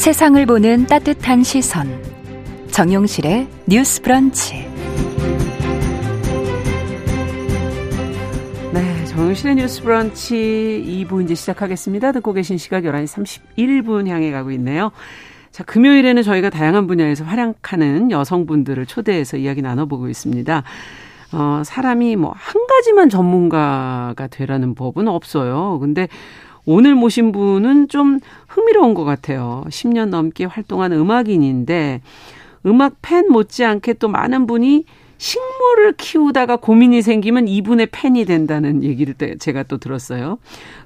Speaker 1: 세상을 보는 따뜻한 시선. 정용실의 뉴스 브런치.
Speaker 2: 네, 정용실의 뉴스 브런치 2부 이제 시작하겠습니다. 듣고 계신 시각 11시 31분 향해 가고 있네요. 자, 금요일에는 저희가 다양한 분야에서 활약하는 여성분들을 초대해서 이야기 나눠보고 있습니다. 어, 사람이 뭐 한 가지만 전문가가 되라는 법은 없어요. 근데 오늘 모신 분은 좀 흥미로운 것 같아요. 10년 넘게 활동한 음악인인데 음악 팬 못지않게 또 많은 분이 식물을 키우다가 고민이 생기면 이분의 팬이 된다는 얘기를 제가 또 들었어요.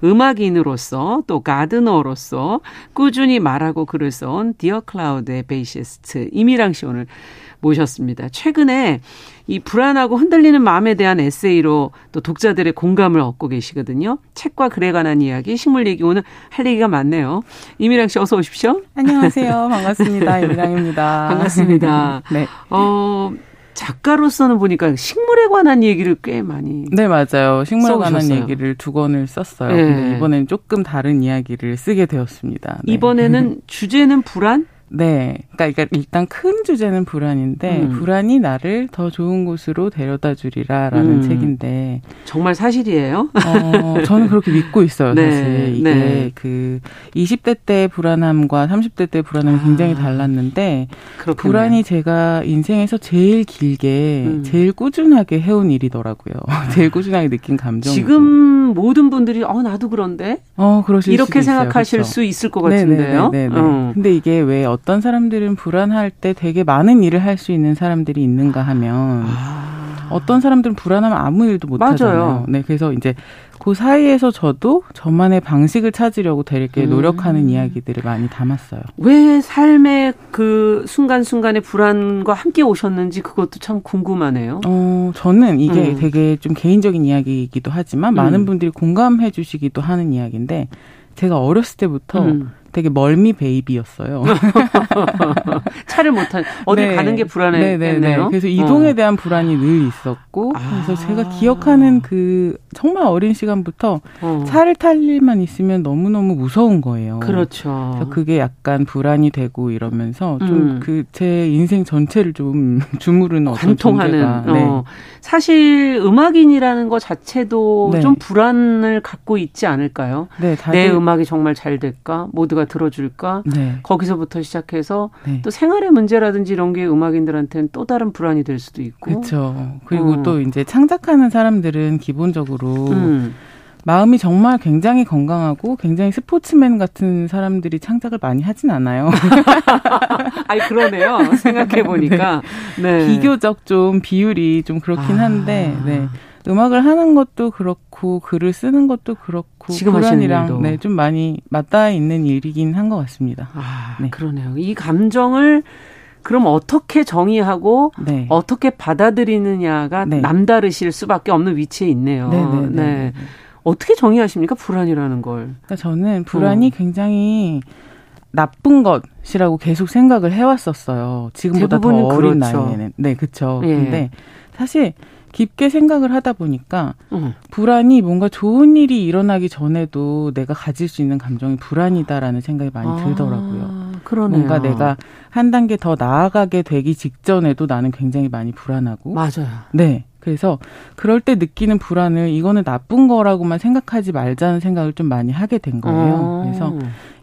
Speaker 2: 음악인으로서 또 gardener로서 꾸준히 말하고 글을 써온 디어 클라우드의 베이시스트 임이랑 씨 오늘 모셨습니다. 최근에 이 불안하고 흔들리는 마음에 대한 에세이로 또 독자들의 공감을 얻고 계시거든요. 책과 글에 관한 이야기, 식물 얘기 오늘 할 얘기가 많네요. 이미랑 씨 어서 오십시오.
Speaker 6: 안녕하세요. 반갑습니다. 이미랑입니다.
Speaker 2: 반갑습니다. 네. 어, 작가로서는 보니까 식물에 관한 얘기를 꽤 많이
Speaker 6: 네 맞아요 식물에 써오셨어요. 관한 얘기를 두 권을 썼어요. 네. 근데 이번엔 조금 다른 이야기를 쓰게 되었습니다.
Speaker 2: 네. 이번에는 주제는 불안?
Speaker 6: 네. 그러니까 일단 큰 주제는 불안인데 음. 불안이 나를 더 좋은 곳으로 데려다 주리라라는 음. 책인데
Speaker 2: 정말 사실이에요?
Speaker 6: 어, 저는 그렇게 믿고 있어요. 네. 사실 이게 네. 그 20대 때 불안함과 30대 때 불안함이 아. 굉장히 달랐는데 그렇겠네요. 불안이 제가 인생에서 제일 길게 음. 제일 꾸준하게 해온 일이더라고요. 제일 꾸준하게 느낀 감정.
Speaker 2: 지금 모든 분들이 어 나도 그런데 어 그러실 이렇게 생각하실 그렇죠. 수 있을 것 같은데요.
Speaker 6: 네네네. 어. 근데 이게 왜 어떤 사람들은 불안할 때 되게 많은 일을 할 수 있는 사람들이 있는가 하면 아. 어떤 사람들은 불안하면 아무 일도 못 맞아요. 하잖아요. 네, 그래서 이제 그 사이에서 저도 저만의 방식을 찾으려고 되게 음. 노력하는 이야기들을 많이 담았어요.
Speaker 2: 왜 삶의 그 순간순간의 불안과 함께 오셨는지 그것도 참 궁금하네요.
Speaker 6: 어, 저는 이게 음. 되게 좀 개인적인 이야기이기도 하지만 많은 음. 분들이 공감해 주시기도 하는 이야기인데 제가 어렸을 때부터 음. 되게 멀미 베이비였어요.
Speaker 2: 차를 못한 어디 네. 가는 게 불안했네요. 네, 네, 네.
Speaker 6: 그래서 이동에 어. 대한 불안이 늘 있었고 아. 그래서 제가 기억하는 그 정말 어린 시간부터 어. 차를 탈 일만 있으면 너무 너무 무서운 거예요.
Speaker 2: 그렇죠.
Speaker 6: 그래서 그게 약간 불안이 되고 이러면서 좀 그제 음. 인생 전체를 좀 주무르는 어떤 관통하는. 네. 어.
Speaker 2: 사실 음악인이라는 것 자체도 네. 좀 불안을 갖고 있지 않을까요? 네, 내 음악이 정말 잘 될까? 모두가 누가 들어줄까? 네. 거기서부터 시작해서 네. 또 생활의 문제라든지 이런 게 음악인들한테는 또 다른 불안이 될 수도 있고.
Speaker 6: 그렇죠. 그리고 어. 또 이제 창작하는 사람들은 기본적으로 음. 마음이 정말 굉장히 건강하고 굉장히 스포츠맨 같은 사람들이 창작을 많이 하진 않아요.
Speaker 2: 아니 그러네요. 생각해 보니까
Speaker 6: 네. 네. 비교적 좀 비율이 좀 그렇긴 한데 아. 네. 음악을 하는 것도 그렇고 글을 쓰는 것도 그렇고 지금 불안이랑 네, 좀 많이 맞닿아 있는 일이긴 한 것 같습니다.
Speaker 2: 아, 네. 그러네요. 이 감정을 그럼 어떻게 정의하고 네. 어떻게 받아들이느냐가 네. 남다르실 수밖에 없는 위치에 있네요. 네. 네, 네, 네. 어떻게 정의하십니까? 불안이라는 걸.
Speaker 6: 그러니까 저는 불안이 어. 굉장히 나쁜 것이라고 계속 생각을 해왔었어요. 지금보다 더 어린 그렇죠. 나이에는. 네, 그렇죠. 예. 근데 사실 깊게 생각을 하다 보니까 음. 불안이 뭔가 좋은 일이 일어나기 전에도 내가 가질 수 있는 감정이 불안이다라는 생각이 많이 아, 들더라고요.
Speaker 2: 그러네요.
Speaker 6: 뭔가 내가 한 단계 더 나아가게 되기 직전에도 나는 굉장히 많이 불안하고.
Speaker 2: 맞아요.
Speaker 6: 네. 그래서 그럴 때 느끼는 불안을 이거는 나쁜 거라고만 생각하지 말자는 생각을 좀 많이 하게 된 거예요. 어. 그래서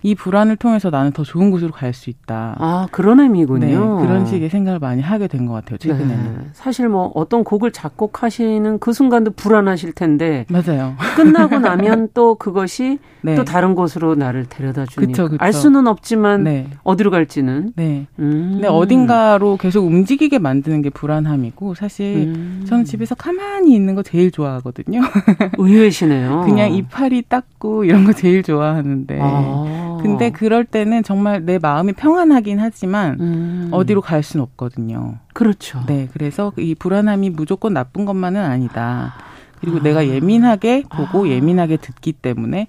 Speaker 6: 이 불안을 통해서 나는 더 좋은 곳으로 갈 수 있다.
Speaker 2: 아, 그런 의미군요. 네,
Speaker 6: 그런 식의 생각을 많이 하게 된 것 같아요, 최근에는. 네.
Speaker 2: 사실 뭐 어떤 곡을 작곡하시는 그 순간도 불안하실 텐데.
Speaker 6: 맞아요.
Speaker 2: 끝나고 나면 또 그것이 네. 또 다른 곳으로 나를 데려다 주니까. 그쵸. 알 수는 없지만 네. 어디로 갈지는.
Speaker 6: 네. 음. 근데 어딘가로 계속 움직이게 만드는 게 불안함이고 사실 음. 저는 집에서 가만히 있는 거 제일 좋아하거든요.
Speaker 2: 의외시네요.
Speaker 6: 그냥 이파리 닦고 이런 거 제일 좋아하는데. 아. 근데 그럴 때는 정말 내 마음이 평안하긴 하지만 음. 어디로 갈 수는 없거든요.
Speaker 2: 그렇죠.
Speaker 6: 네, 그래서 이 불안함이 무조건 나쁜 것만은 아니다. 그리고 아. 내가 예민하게 보고 아. 예민하게 듣기 때문에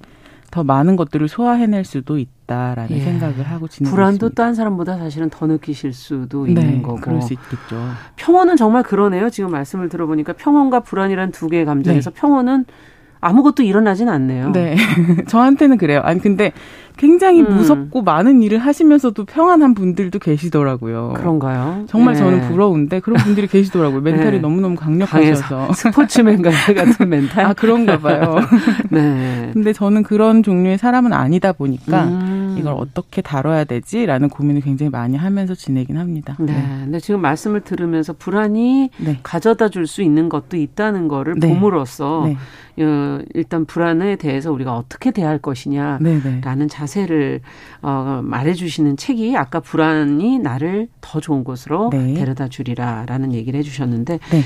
Speaker 6: 더 많은 것들을 소화해낼 수도 있다라는 예. 생각을 하고 지내고
Speaker 2: 불안도 딴 사람보다 사실은 더 느끼실 수도 있는
Speaker 6: 네,
Speaker 2: 거고.
Speaker 6: 그럴 수 있겠죠.
Speaker 2: 평온은 정말 그러네요. 지금 말씀을 들어보니까 평온과 불안이란 두 개의 감정에서 네. 평온은 아무것도 일어나진 않네요.
Speaker 6: 네. 저한테는 그래요. 아니, 근데 굉장히 음. 무섭고 많은 일을 하시면서도 평안한 분들도 계시더라고요.
Speaker 2: 그런가요?
Speaker 6: 정말 네. 저는 부러운데 그런 분들이 계시더라고요. 멘탈이 네. 너무너무 강력하셔서.
Speaker 2: 스포츠맨 같은 멘탈?
Speaker 6: 아, 그런가 봐요. 네. 근데 저는 그런 종류의 사람은 아니다 보니까 음. 이걸 어떻게 다뤄야 되지라는 고민을 굉장히 많이 하면서 지내긴 합니다.
Speaker 2: 네. 네. 근데 지금 말씀을 들으면서 불안이 네. 가져다 줄 수 있는 것도 있다는 거를 네. 봄으로써 네. 어, 일단 불안에 대해서 우리가 어떻게 대할 것이냐라는 자 세를 어, 말해주시는 책이 아까 불안이 나를 더 좋은 곳으로 네. 데려다 주리라라는 얘기를 해주셨는데 네.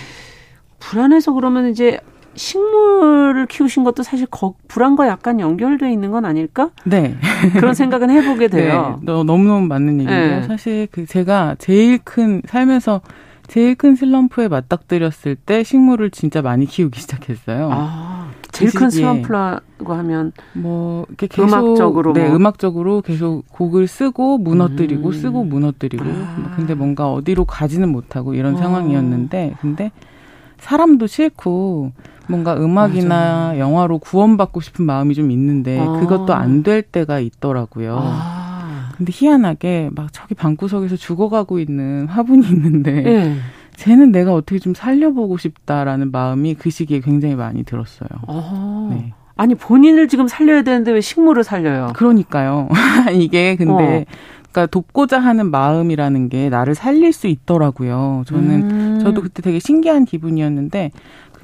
Speaker 2: 불안해서 그러면 이제 식물을 키우신 것도 사실 거, 불안과 약간 연결돼 있는 건 아닐까?
Speaker 6: 네.
Speaker 2: 그런 생각은 해보게 돼요.
Speaker 6: 네. 너무너무 맞는 얘기인데요. 네. 사실 그 제가 제일 큰 살면서 제일 큰 슬럼프에 맞닥뜨렸을 때 식물을 진짜 많이 키우기 시작했어요.
Speaker 2: 아, 제일 큰 슬럼프라고 하면
Speaker 6: 뭐 이렇게 계속 음악적으로 네, 뭐. 음악적으로 계속 곡을 쓰고 무너뜨리고 음. 쓰고 무너뜨리고 아. 근데 뭔가 어디로 가지는 못하고 이런 아. 상황이었는데 근데 사람도 싫고 뭔가 음악이나 맞아. 영화로 구원받고 싶은 마음이 좀 있는데 아. 그것도 안 될 때가 있더라고요. 아. 근데 희한하게 막 저기 방구석에서 죽어가고 있는 화분이 있는데 네. 쟤는 내가 어떻게 좀 살려보고 싶다라는 마음이 그 시기에 굉장히 많이 들었어요. 아.
Speaker 2: 네. 아니 본인을 지금 살려야 되는데 왜 식물을 살려요?
Speaker 6: 그러니까요. 이게 근데 어. 그러니까 돕고자 하는 마음이라는 게 나를 살릴 수 있더라고요. 저는 음. 저도 그때 되게 신기한 기분이었는데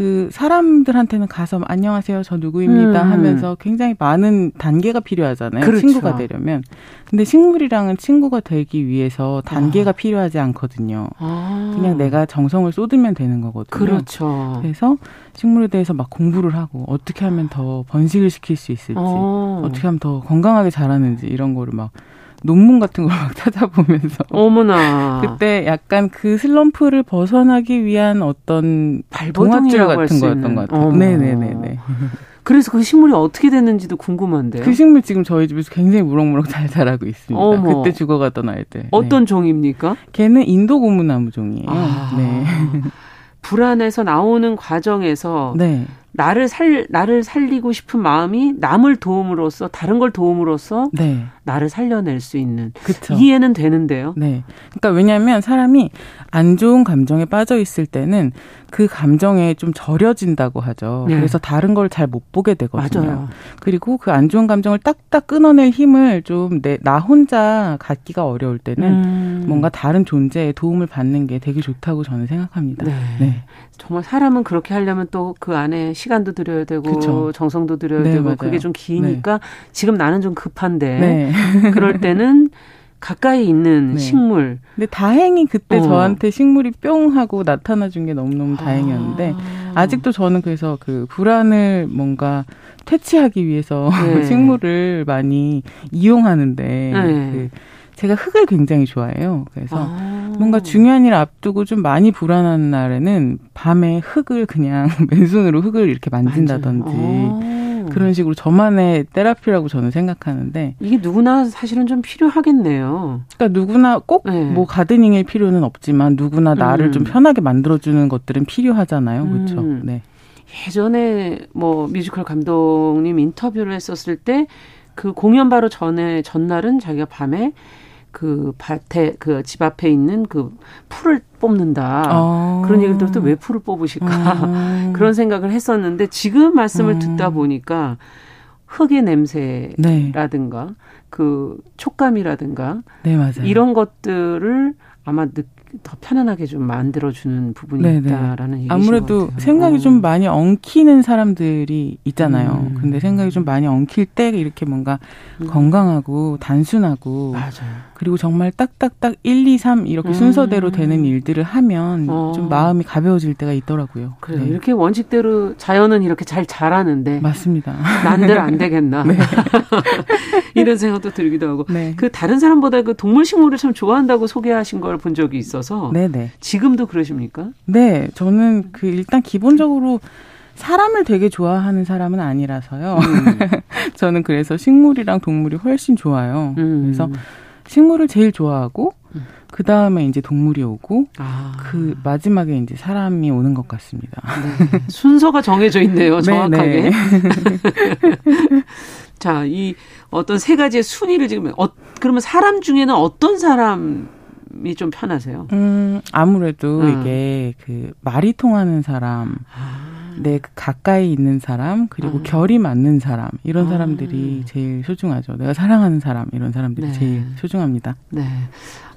Speaker 6: 그 사람들한테는 가서 안녕하세요 저 누구입니다 음. 하면서 굉장히 많은 단계가 필요하잖아요 그렇죠. 친구가 되려면 근데 식물이랑은 친구가 되기 위해서 단계가 아. 필요하지 않거든요 아. 그냥 내가 정성을 쏟으면 되는 거거든요
Speaker 2: 그렇죠
Speaker 6: 그래서 식물에 대해서 막 공부를 하고 어떻게 하면 더 번식을 시킬 수 있을지 어. 어떻게 하면 더 건강하게 자라는지 이런 거를 막 논문 같은 걸 막 찾아보면서
Speaker 2: 어머나
Speaker 6: 그때 약간 그 슬럼프를 벗어나기 위한 어떤 동화줄 같은 거였던 것 같아요. 네네네네.
Speaker 2: 그래서 그 식물이 어떻게 됐는지도 궁금한데요.
Speaker 6: 그 식물 지금 저희 집에서 굉장히 무럭무럭 잘 자라고 있습니다. 어머. 그때 죽어갔던 아이들.
Speaker 2: 어떤 네. 종입니까?
Speaker 6: 걔는 인도 고무나무 종이에요. 아. 네.
Speaker 2: 불안해서 나오는 과정에서 네. 나를 살 나를 살리고 싶은 마음이 남을 도움으로써 다른 걸 도움으로써 네. 나를 살려낼 수 있는 그쵸. 이해는 되는데요.
Speaker 6: 네. 그러니까 왜냐하면 사람이 안 좋은 감정에 빠져 있을 때는 그 감정에 좀 절여진다고 하죠. 네. 그래서 다른 걸 잘 못 보게 되거든요. 맞아요. 그리고 그 안 좋은 감정을 딱딱 끊어낼 힘을 좀내나 혼자 갖기가 어려울 때는 음. 뭔가 다른 존재의 도움을 받는 게 되게 좋다고 저는 생각합니다. 네. 네.
Speaker 2: 정말 사람은 그렇게 하려면 또 그 안에 시간도 들여야 되고 그쵸. 정성도 들여야 네, 되고 맞아요. 그게 좀 기니까 네. 지금 나는 좀 급한데 네. 그럴 때는 가까이 있는 네. 식물.
Speaker 6: 근데 다행히 그때 어. 저한테 식물이 뿅 하고 나타나 준 게 너무너무 다행이었는데 아. 직도 저는 그래서 그 불안을 뭔가 퇴치하기 위해서 네. 식물을 많이 이용하는데 네. 그 제가 흙을 굉장히 좋아해요. 그래서 아. 뭔가 중요한 일 앞두고 좀 많이 불안한 날에는 밤에 흙을 그냥 맨손으로 흙을 이렇게 만진다든지 아. 그런 식으로 저만의 테라피라고 저는 생각하는데
Speaker 2: 이게 누구나 사실은 좀 필요하겠네요.
Speaker 6: 그러니까 누구나 꼭뭐 네. 가드닝일 필요는 없지만 누구나 나를 음. 좀 편하게 만들어주는 것들은 필요하잖아요. 그렇죠. 음. 네.
Speaker 2: 예전에 뭐 뮤지컬 감독님 인터뷰를 했었을 때 그 공연 바로 전에 전날은 자기가 밤에 그 밭에 그 집 앞에 있는 그 풀을 뽑는다 어. 그런 얘기를 들을 때왜 풀을 뽑으실까 어. 그런 생각을 했었는데 지금 말씀을 음. 듣다 보니까 흙의 냄새라든가 네. 그 촉감이라든가
Speaker 6: 네, 맞아요.
Speaker 2: 이런 것들을 아마 느, 더 편안하게 좀 만들어주는 부분이 네네. 있다라는 얘기죠.
Speaker 6: 아무래도 생각이 어. 좀 많이 엉키는 사람들이 있잖아요. 음. 근데 생각이 좀 많이 엉킬 때 이렇게 뭔가 음. 건강하고 단순하고
Speaker 2: 맞아요.
Speaker 6: 그리고 정말 딱딱딱 1, 2, 3 이렇게 음. 순서대로 되는 일들을 하면 어. 좀 마음이 가벼워질 때가 있더라고요.
Speaker 2: 그래요. 네. 이렇게 원칙대로 자연은 이렇게 잘 자라는데
Speaker 6: 맞습니다.
Speaker 2: 난들 안 되겠나. 네. 이런 생각도 들기도 하고. 네. 그 다른 사람보다 그 동물 식물을 참 좋아한다고 소개하신 걸 본 적이 있어서 네네. 지금도 그러십니까?
Speaker 6: 네, 저는 그 일단 기본적으로 사람을 되게 좋아하는 사람은 아니라서요. 음. 저는 그래서 식물이랑 동물이 훨씬 좋아요. 음. 그래서 식물을 제일 좋아하고 음. 그 다음에 이제 동물이 오고 아. 그 마지막에 이제 사람이 오는 것 같습니다.
Speaker 2: 네. 순서가 정해져 있네요, 네, 정확하게. 네, 자, 이 어떤 세 가지의 순위를 지금 어, 그러면 사람 중에는 어떤 사람 이 좀 편하세요?
Speaker 6: 음, 아무래도 음. 이게 그 말이 통하는 사람. 아. 내 가까이 있는 사람 그리고 음. 결이 맞는 사람 이런 아. 사람들이 아. 제일 소중하죠. 내가 사랑하는 사람 이런 사람들이 네. 제일 소중합니다.
Speaker 2: 네.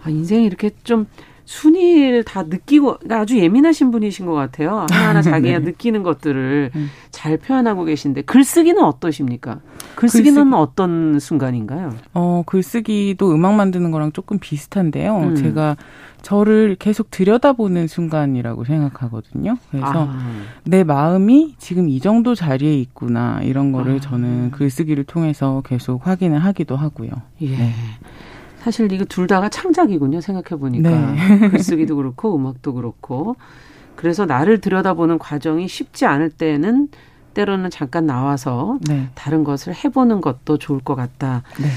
Speaker 2: 아, 인생이 이렇게 좀 순위를 다 느끼고 그러니까 아주 예민하신 분이신 것 같아요. 하나하나 자기가 네. 느끼는 것들을 음. 잘 표현하고 계신데 글쓰기는 어떠십니까? 글쓰기는 글쓰기. 어떤 순간인가요?
Speaker 6: 어, 글쓰기도 음악 만드는 거랑 조금 비슷한데요. 음. 제가 저를 계속 들여다보는 순간이라고 생각하거든요. 그래서 아. 내 마음이 지금 이 정도 자리에 있구나 이런 거를 아. 저는 글쓰기를 통해서 계속 확인을 하기도 하고요.
Speaker 2: 예. 네. 사실 이거 둘 다가 창작이군요. 생각해 보니까 네. 글쓰기도 그렇고 음악도 그렇고 그래서 나를 들여다보는 과정이 쉽지 않을 때는 때로는 잠깐 나와서 네. 다른 것을 해보는 것도 좋을 것 같다. 네.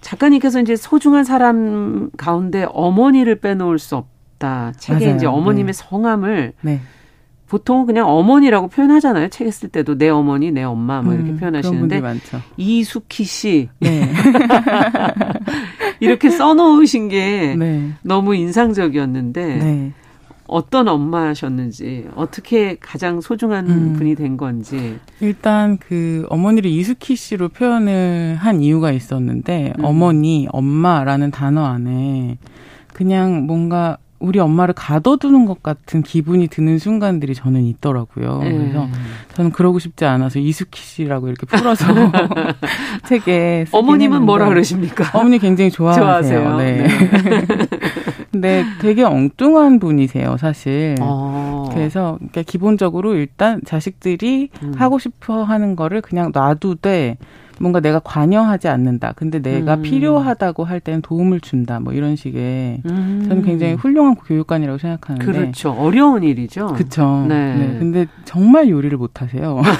Speaker 2: 작가님께서 이제 소중한 사람 가운데 어머니를 빼놓을 수 없다. 책에 맞아요. 이제 어머님의 네. 성함을 네. 보통 그냥 어머니라고 표현하잖아요. 책에 쓸 때도 내 어머니, 내 엄마 뭐 이렇게 음, 표현하시는데 이숙희 씨 네. 이렇게 써놓으신 게 네. 너무 인상적이었는데 네. 어떤 엄마셨는지 어떻게 가장 소중한 음. 분이 된 건지
Speaker 6: 일단 그 어머니를 이수키 씨로 표현을 한 이유가 있었는데 음. 어머니 엄마라는 단어 안에 그냥 뭔가 우리 엄마를 가둬두는 것 같은 기분이 드는 순간들이 저는 있더라고요. 네. 그래서 저는 그러고 싶지 않아서 이수키 씨라고 이렇게 풀어서 책에
Speaker 2: 어머님은 뭐라 그러십니까?
Speaker 6: 어머니 굉장히 좋아하세요. 좋아하세요. 네. 네. 근데 되게 엉뚱한 분이세요, 사실. 어. 그래서 그러니까 기본적으로 일단 자식들이 음. 하고 싶어 하는 거를 그냥 놔두되 뭔가 내가 관여하지 않는다. 근데 내가 음. 필요하다고 할 때는 도움을 준다. 뭐 이런 식의 음. 저는 굉장히 훌륭한 교육관이라고 생각하는데
Speaker 2: 그렇죠. 어려운 일이죠.
Speaker 6: 그렇죠. 네. 네. 근데 정말 요리를 못 하세요.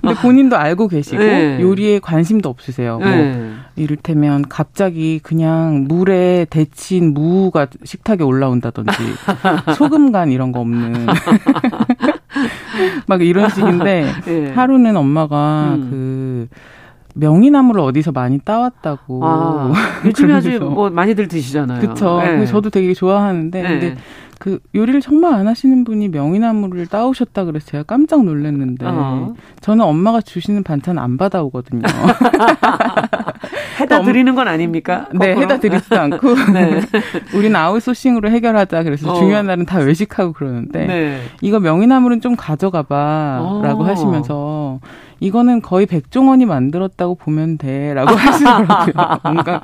Speaker 6: 근데 본인도 알고 계시고 네. 요리에 관심도 없으세요. 뭐 네. 이를테면 갑자기 그냥 물에 데친 무가 식탁에 올라온다든지 소금 간 이런 거 없는 막 이런 식인데 네. 하루는 엄마가 음. 그 명이나무를 어디서 많이 따왔다고. 아,
Speaker 2: 요즘에 아주 뭐 많이들 드시잖아요.
Speaker 6: 그렇죠. 네. 저도 되게 좋아하는데 네. 근데 그 요리를 정말 안 하시는 분이 명이나무를 따오셨다 그래서 제가 깜짝 놀랐는데 어. 저는 엄마가 주시는 반찬 안 받아오거든요.
Speaker 2: 해다 드리는 건 아닙니까?
Speaker 6: 네, 해다 드리지도 않고 네. 우리는 아웃소싱으로 해결하자 그래서 어. 중요한 날은 다 외식하고 그러는데 네. 이거 명이나물은 좀 가져가봐라고 어. 하시면서 이거는 거의 백종원이 만들었다고 보면 돼라고 하시더라고요. 뭔가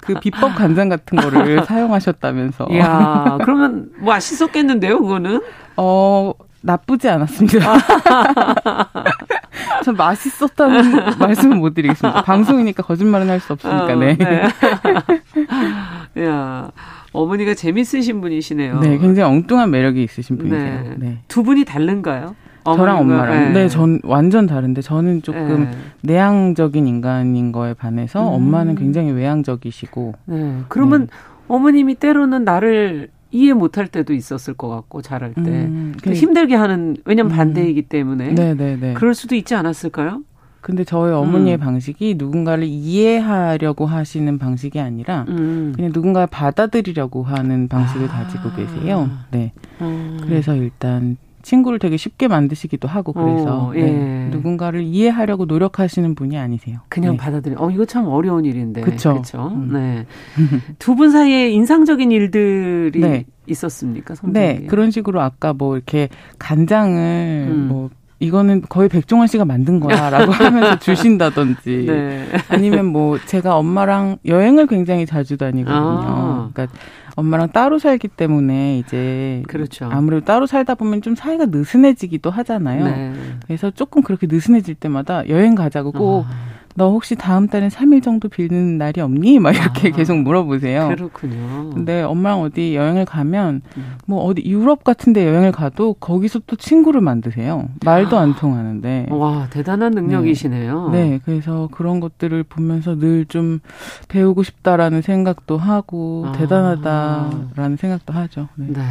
Speaker 6: 그 비법 간장 같은 거를 사용하셨다면서.
Speaker 2: 야, 그러면 뭐 맛있었겠는데요, 그거는?
Speaker 6: 어, 나쁘지 않았습니다. 전 맛있었다는 말씀은 못 드리겠습니다. 방송이니까 거짓말은 할 수 없으니까, 어, 네. 네.
Speaker 2: 야 어머니가 재밌으신 분이시네요.
Speaker 6: 네, 굉장히 엉뚱한 매력이 있으신 분이세요. 네.
Speaker 2: 네. 두 분이 다른가요?
Speaker 6: 저랑 엄마랑. 네. 네, 전 완전 다른데 저는 조금 네. 내향적인 인간인 거에 반해서 음. 엄마는 굉장히 외향적이시고.
Speaker 2: 네. 그러면 네. 어머님이 때로는 나를 이해 못할 때도 있었을 것 같고 잘할 때 음, 그, 힘들게 하는 왜냐면 음. 반대이기 때문에 네네네. 네, 네. 그럴 수도 있지 않았을까요?
Speaker 6: 근데 저희 어머니의 음. 방식이 누군가를 이해하려고 하시는 방식이 아니라 음. 그냥 누군가를 받아들이려고 하는 방식을 아. 가지고 계세요. 네. 음. 그래서 일단 친구를 되게 쉽게 만드시기도 하고 그래서 어, 예. 네. 누군가를 이해하려고 노력하시는 분이 아니세요.
Speaker 2: 그냥 네. 받아들여. 어 이거 참 어려운 일인데. 그렇죠. 음. 네. 두 분 사이에 인상적인 일들이 네. 있었습니까?
Speaker 6: 성적이? 네, 그런 식으로 아까 뭐 이렇게 간장을 음. 뭐 이거는 거의 백종원 씨가 만든 거야라고 하면서 주신다든지 네. 아니면 뭐 제가 엄마랑 여행을 굉장히 자주 다니거든요. 아. 그러니까 엄마랑 따로 살기 때문에 이제 그렇죠. 아무래도 따로 살다 보면 좀 사이가 느슨해지기도 하잖아요. 네. 그래서 조금 그렇게 느슨해질 때마다 여행 가자고 꼭 아. 너 혹시 다음 달에 3일 정도 빌는 날이 없니? 막 이렇게 아, 계속 물어보세요.
Speaker 2: 그렇군요.
Speaker 6: 근데 엄마랑 어디 여행을 가면 음. 뭐 어디 유럽 같은 데 여행을 가도 거기서 또 친구를 만드세요. 말도 안 통하는데.
Speaker 2: 와, 대단한 능력이시네요.
Speaker 6: 네. 네 그래서 그런 것들을 보면서 늘 좀 배우고 싶다라는 생각도 하고 아. 대단하다라는 생각도 하죠. 네. 네.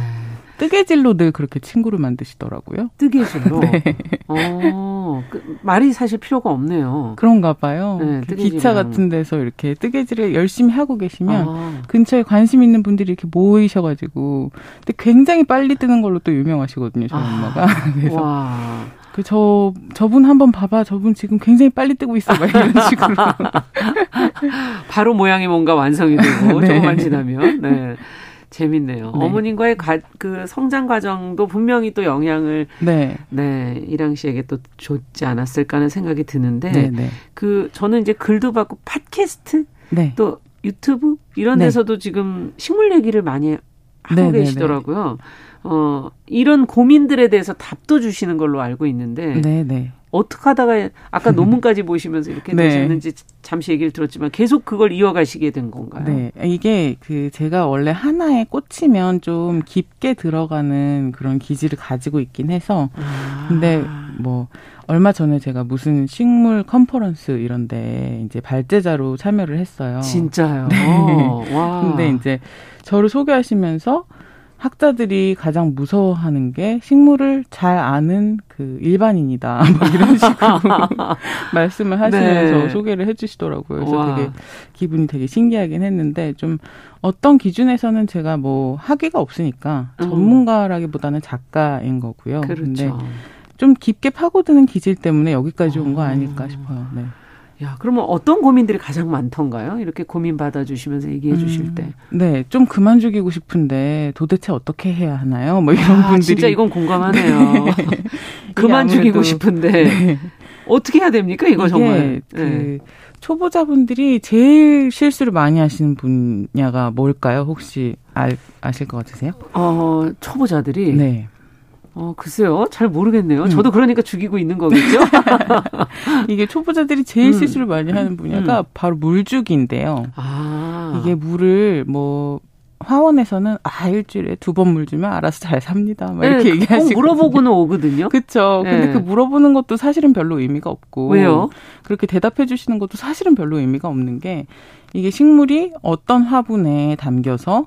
Speaker 6: 뜨개질로 늘 그렇게 친구를 만드시더라고요.
Speaker 2: 뜨개질로? 네. 어, 그 말이 사실 필요가 없네요.
Speaker 6: 그런가 봐요. 네, 그 기차 같은 데서 이렇게 뜨개질을 열심히 하고 계시면 아. 근처에 관심 있는 분들이 이렇게 모이셔가지고 근데 굉장히 빨리 뜨는 걸로 또 유명하시거든요, 저희 아. 엄마가. 그래서 와. 그, 저, 저분 한번 봐봐. 저분 지금 굉장히 빨리 뜨고 있어. 막 이런 식으로.
Speaker 2: 바로 모양이 뭔가 완성이 되고, 네. 조금만 지나면. 네. 재밌네요. 네. 어머님과의 가, 그 성장 과정도 분명히 또 영향을 네. 네, 이랑 씨에게 또 줬지 않았을까 하는 생각이 드는데 네, 네. 그 저는 이제 글도 받고 팟캐스트 네. 또 유튜브 이런 네. 데서도 지금 식물 얘기를 많이 하고 계시더라고요. 어, 이런 고민들에 대해서 답도 주시는 걸로 알고 있는데 어떻게 하다가 아까 논문까지 보시면서 이렇게 네. 되셨는지 잠시 얘기를 들었지만 계속 그걸 이어가시게 된 건가요?
Speaker 6: 네. 이게 그 제가 원래 하나에 꽂히면 좀 깊게 들어가는 그런 기질을 가지고 있긴 해서 아. 근데 뭐 얼마 전에 제가 무슨 식물 컨퍼런스 이런데 이제 발제자로 참여를 했어요.
Speaker 2: 진짜요?
Speaker 6: 네. 와. 근데 이제 저를 소개하시면서 학자들이 가장 무서워하는 게 식물을 잘 아는 그 일반인이다. 뭐 이런 식으로 말씀을 하시면서 네. 소개를 해주시더라고요. 그래서 와. 되게 기분이 되게 신기하긴 했는데 좀 어떤 기준에서는 제가 뭐 학위가 없으니까 음. 전문가라기보다는 작가인 거고요. 그렇죠. 근데 좀 깊게 파고드는 기질 때문에 여기까지 온 거 아닐까 싶어요. 네.
Speaker 2: 야, 그러면 어떤 고민들이 가장 많던가요? 이렇게 고민 받아주시면서 얘기해 주실 음, 때.
Speaker 6: 네, 좀 그만 죽이고 싶은데 도대체 어떻게 해야 하나요? 뭐 이런 아, 분들이.
Speaker 2: 진짜 이건 공감하네요. 네. 그만 죽이고 싶은데. 네. 어떻게 해야 됩니까? 이거 정말.
Speaker 6: 그 네. 초보자분들이 제일 실수를 많이 하시는 분야가 뭘까요? 혹시 알, 아실 것 같으세요?
Speaker 2: 어, 초보자들이. 네. 어, 글쎄요. 잘 모르겠네요. 음. 저도 그러니까 죽이고 있는 거겠죠?
Speaker 6: 이게 초보자들이 제일 음. 실수를 많이 하는 분야가 음. 바로 물주기인데요. 아. 이게 물을 뭐, 화원에서는 아 일주일에 두 번 물 주면 알아서 잘 삽니다. 막 이렇게 네, 얘기하시고
Speaker 2: 물어보고는 오거든요.
Speaker 6: 그렇죠. 네. 근데 그 물어보는 것도 사실은 별로 의미가 없고
Speaker 2: 왜요?
Speaker 6: 그렇게 대답해 주시는 것도 사실은 별로 의미가 없는 게 이게 식물이 어떤 화분에 담겨서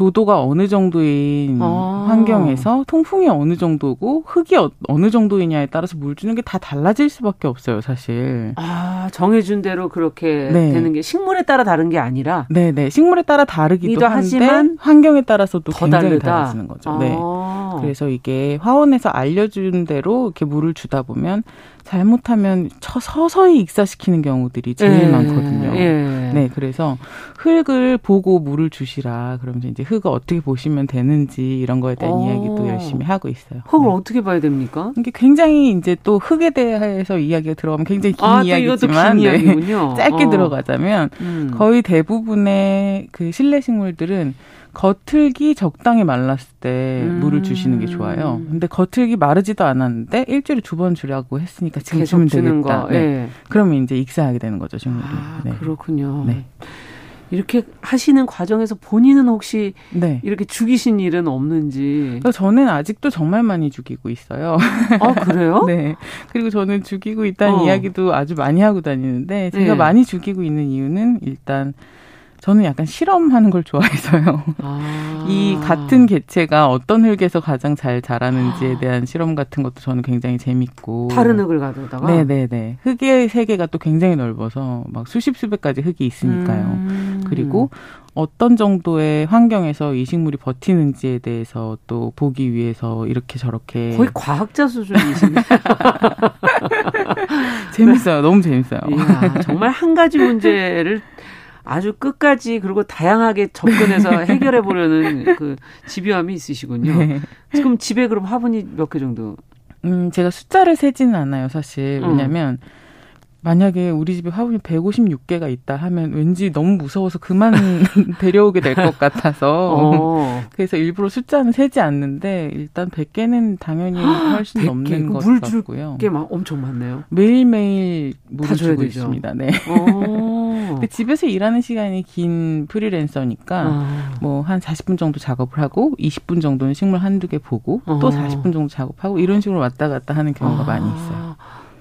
Speaker 6: 조도가 어느 정도인 아. 환경에서 통풍이 어느 정도고 흙이 어, 느 정도이냐에 따라서 물 주는 게 다 달라질 수밖에 없어요, 사실.
Speaker 2: 아, 정해준 대로 그렇게 네. 되는 게 식물에 따라 다른 게 아니라
Speaker 6: 네, 네. 식물에 따라 다르기도 하지만 환경에 따라서도 굉장히 다르다. 달라지는 거죠. 네. 아. 네. 그래서 이게 화원에서 알려 준 대로 이렇게 물을 주다 보면 잘못하면 서서히 익사시키는 경우들이 제일 예, 많거든요. 예. 네, 그래서 흙을 보고 물을 주시라. 그러면서 이제 흙을 어떻게 보시면 되는지 이런 거에 대한 오. 어. 이야기도 열심히 하고 있어요.
Speaker 2: 흙을 네. 어떻게 봐야 됩니까?
Speaker 6: 이게 굉장히 이제 또 흙에 대해서 이야기가 들어가면 굉장히 긴 아, 이야기지만 긴 네. 짧게 어. 들어가자면 음. 거의 대부분의 그 실내 식물들은 겉흙이 적당히 말랐을 때 음. 물을 주시는 게 좋아요. 근데 겉흙이 마르지도 않았는데 일주일에 두 번 주라고 했으니까 지금 주면 되겠다. 네. 네. 그러면 이제 익사하게 되는 거죠, 식물이.
Speaker 2: 아, 네. 그렇군요. 네. 이렇게 하시는 과정에서 본인은 혹시 네. 이렇게 죽이신 일은 없는지?
Speaker 6: 저는 아직도 정말 많이 죽이고 있어요.
Speaker 2: 아 그래요?
Speaker 6: 네. 그리고 저는 죽이고 있다는 어. 이야기도 아주 많이 하고 다니는데 제가 네. 많이 죽이고 있는 이유는 일단 저는 약간 실험하는 걸 좋아해서요. 아. 이 같은 개체가 어떤 흙에서 가장 잘 자라는지에 대한 실험 같은 것도 저는 굉장히 재밌고.
Speaker 2: 다른 흙을 가져다가?
Speaker 6: 네네네. 흙의 세계가 또 굉장히 넓어서 막 수십 수백 가지 흙이 있으니까요. 음. 그리고 어떤 정도의 환경에서 이 식물이 버티는지에 대해서 또 보기 위해서 이렇게 저렇게
Speaker 2: 거의 과학자 수준이시네.
Speaker 6: 재밌어요. 너무 재밌어요.
Speaker 2: 이야, 정말 한 가지 문제를 아주 끝까지 그리고 다양하게 접근해서 해결해 보려는 그 집요함이 있으시군요. 네. 지금 집에 그럼 화분이 몇 개 정도?
Speaker 6: 음, 제가 숫자를 세지는 않아요, 사실. 왜냐면 음. 만약에 우리 집에 화분이 156개가 있다 하면 왠지 너무 무서워서 그만 데려오게 될 것 같아서 어. 그래서 일부러 숫자는 세지 않는데 일단 100개는 당연히 훨씬 100개? 넘는 것 같고요.
Speaker 2: 물게 막 엄청 많네요.
Speaker 6: 매일매일 물을 주고 되죠. 있습니다. 네. 근데 집에서 일하는 시간이 긴 프리랜서니까 아. 뭐한 40분 정도 작업을 하고 20분 정도는 식물 한두 개 보고 어. 또 40분 정도 작업하고 이런 식으로 왔다 갔다 하는 경우가 아. 많이 있어요.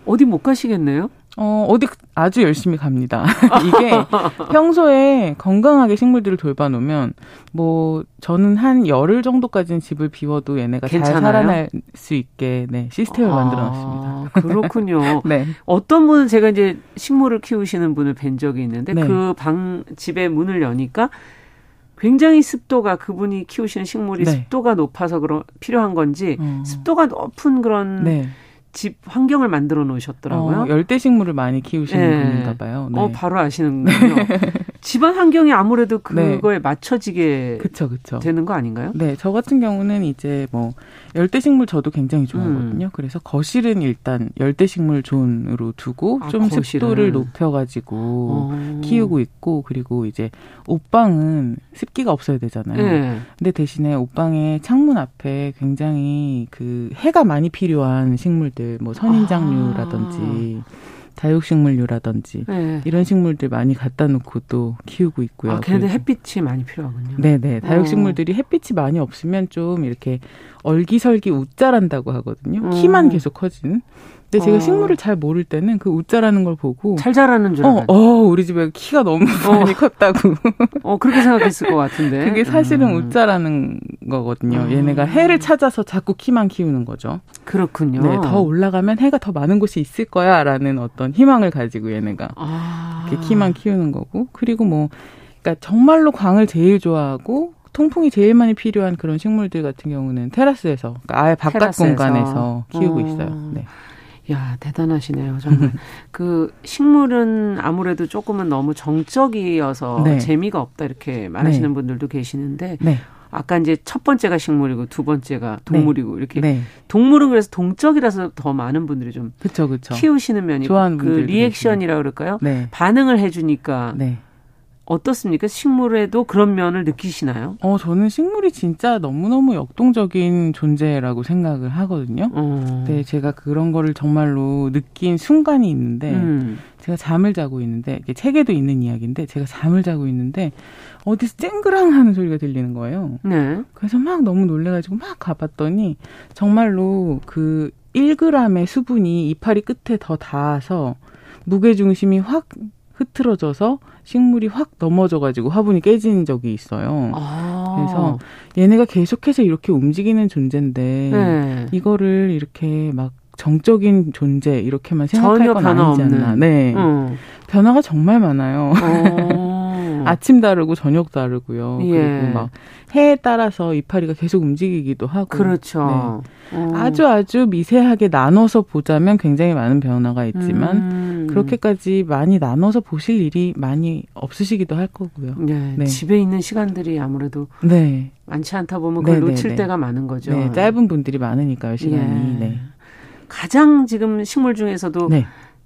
Speaker 2: 어디 못 가시겠네요?
Speaker 6: 어, 어디 아주 열심히 갑니다. 이게 평소에 건강하게 식물들을 돌봐 놓으면 뭐 저는 한 열흘 정도까지는 집을 비워도 얘네가 괜찮아요? 잘 살아날 수 있게 네, 시스템을 아, 만들어 놨습니다.
Speaker 2: 그렇군요. 네. 어떤 분은 제가 이제 식물을 키우시는 분을 뵌 적이 있는데 네. 그방 집에 문을 여니까 굉장히 습도가 그분이 키우시는 식물이 네. 습도가 높아서 그런 필요한 건지 어. 습도가 높은 그런 네. 집 환경을 만들어 놓으셨더라고요.
Speaker 6: 어, 열대 식물을 많이 키우시는 네. 분인가 봐요.
Speaker 2: 네. 어, 바로 아시는군요. 집안 환경이 아무래도 네. 그거에 네. 맞춰지게 그쵸, 그쵸. 되는 거 아닌가요?
Speaker 6: 네, 저 같은 경우는 이제 뭐 열대 식물 저도 굉장히 좋아하거든요. 음. 그래서 거실은 일단 열대 식물 존으로 두고 아, 좀 거실은. 습도를 높여 가지고 어. 키우고 있고 그리고 이제 옷방은 습기가 없어야 되잖아요. 네. 근데 대신에 옷방에 창문 앞에 굉장히 그 해가 많이 필요한 식물들 뭐 선인장류라든지 아. 다육식물류라든지 네. 이런 식물들 많이 갖다 놓고 또 키우고 있고요.
Speaker 2: 아, 걔네들 햇빛이 많이 필요하군요.
Speaker 6: 네네. 다육식물들이 어. 햇빛이 많이 없으면 좀 이렇게 얼기설기 웃자란다고 하거든요. 음. 키만 계속 커지는. 근데 제가 어. 식물을 잘 모를 때는 그 웃자라는 걸 보고
Speaker 2: 잘 자라는 줄
Speaker 6: 어, 알아요. 어, 우리 집에 키가 너무 어. 많이 컸다고.
Speaker 2: 어, 그렇게 생각했을 것 같은데.
Speaker 6: 그게 사실은 음. 웃자라는 거거든요. 음. 얘네가 해를 찾아서 자꾸 키만 키우는 거죠.
Speaker 2: 그렇군요.
Speaker 6: 네, 더 올라가면 해가 더 많은 곳이 있을 거야라는 어떤 희망을 가지고 얘네가 아. 이렇게 키만 키우는 거고. 그리고 뭐 그러니까 정말로 광을 제일 좋아하고 통풍이 제일 많이 필요한 그런 식물들 같은 경우는 테라스에서 그러니까 아예 바깥 테라스에서. 공간에서 키우고 어. 있어요. 네.
Speaker 2: 야 대단하시네요 정말 그 식물은 아무래도 조금은 너무 정적이어서 네. 재미가 없다 이렇게 말하시는 네. 분들도 계시는데 네. 아까 이제 첫 번째가 식물이고 두 번째가 동물이고 네. 이렇게 네. 동물은 그래서 동적이라서 더 많은 분들이 좀 그쵸, 그쵸. 키우시는 면이 그 리액션이라 그럴까요? 네. 반응을 해주니까 어떻습니까? 식물에도 그런 면을 느끼시나요?
Speaker 6: 어, 저는 식물이 진짜 너무너무 역동적인 존재라고 생각을 하거든요. 어. 네, 제가 그런 거를 정말로 느낀 순간이 있는데, 음. 제가 잠을 자고 있는데, 이게 책에도 있는 이야기인데, 제가 잠을 자고 있는데, 어디서 쨍그랑 하는 소리가 들리는 거예요. 네. 그래서 막 너무 놀래가지고 막 가봤더니, 정말로 그 1g의 수분이 이파리 끝에 더 닿아서, 무게중심이 확 흐트러져서 식물이 확 넘어져가지고 화분이 깨진 적이 있어요. 아. 그래서 얘네가 계속해서 이렇게 움직이는 존재인데 네. 이거를 이렇게 막 정적인 존재 이렇게만 생각할 건 아니지 않나. 네. 음. 변화가 정말 많아요. 어. 아침 다르고 저녁 다르고요. 예. 그리고 막 해에 따라서 이파리가 계속 움직이기도 하고.
Speaker 2: 그렇죠.
Speaker 6: 네. 어. 아주 아주 미세하게 나눠서 보자면 굉장히 많은 변화가 있지만 음. 그렇게까지 많이 나눠서 보실 일이 많이 없으시기도 할 거고요.
Speaker 2: 네. 네. 집에 있는 시간들이 아무래도 네. 많지 않다 보면 그걸 네네네. 놓칠 네, 네. 때가 많은 거죠.
Speaker 6: 네, 짧은 분들이 많으니까요, 시간이. 예. 네.
Speaker 2: 가장 지금 식물 중에서도 네.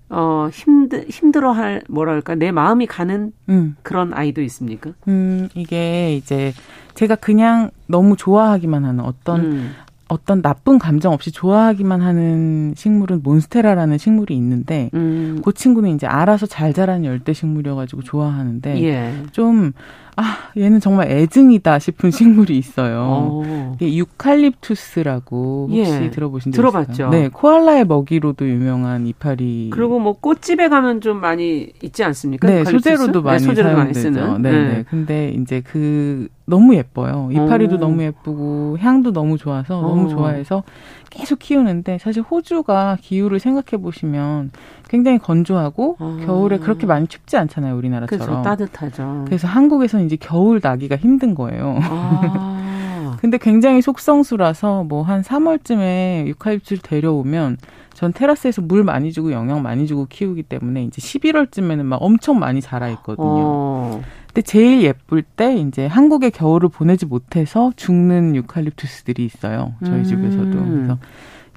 Speaker 2: 어, 힘들, 힘들어 할, 뭐랄까, 내 마음이 가는 음. 그런 아이도 있습니까?
Speaker 6: 음, 이게 이제 제가 그냥 너무 좋아하기만 하는 어떤, 음. 어떤 나쁜 감정 없이 좋아하기만 하는 식물은 몬스테라라는 식물이 있는데, 음. 그 친구는 이제 알아서 잘 자라는 열대 식물이어가지고 좋아하는데, 예. 좀, 아, 얘는 정말 애증이다 싶은 식물이 있어요. 이게 유칼립투스라고 혹시 예. 들어보신 적
Speaker 2: 들어봤죠.
Speaker 6: 있어요? 네, 코알라의 먹이로도 유명한 이파리.
Speaker 2: 그리고 뭐 꽃집에 가면 좀 많이 있지 않습니까?
Speaker 6: 네, 소재로도 많이 네, 소재로 많이 쓰는. 네, 네, 네. 근데 이제 그 너무 예뻐요. 이파리도 오. 너무 예쁘고 향도 너무 좋아서 너무 어. 좋아해서 계속 키우는데 사실 호주가 기후를 생각해 보시면 굉장히 건조하고 어. 겨울에 그렇게 많이 춥지 않잖아요, 우리나라처럼.
Speaker 2: 그렇죠. 따뜻하죠.
Speaker 6: 그래서 한국에서는 이제 겨울 나기가 힘든 거예요. 아. 근데 굉장히 속성수라서 뭐 한 3월쯤에 유칼립투를 데려오면 전 테라스에서 물 많이 주고 영양 많이 주고 키우기 때문에 이제 11월쯤에는 막 엄청 많이 자라 있거든요. 어. 근데 제일 예쁠 때 이제 한국의 겨울을 보내지 못해서 죽는 유칼립투스들이 있어요. 저희 음. 집에서도. 그래서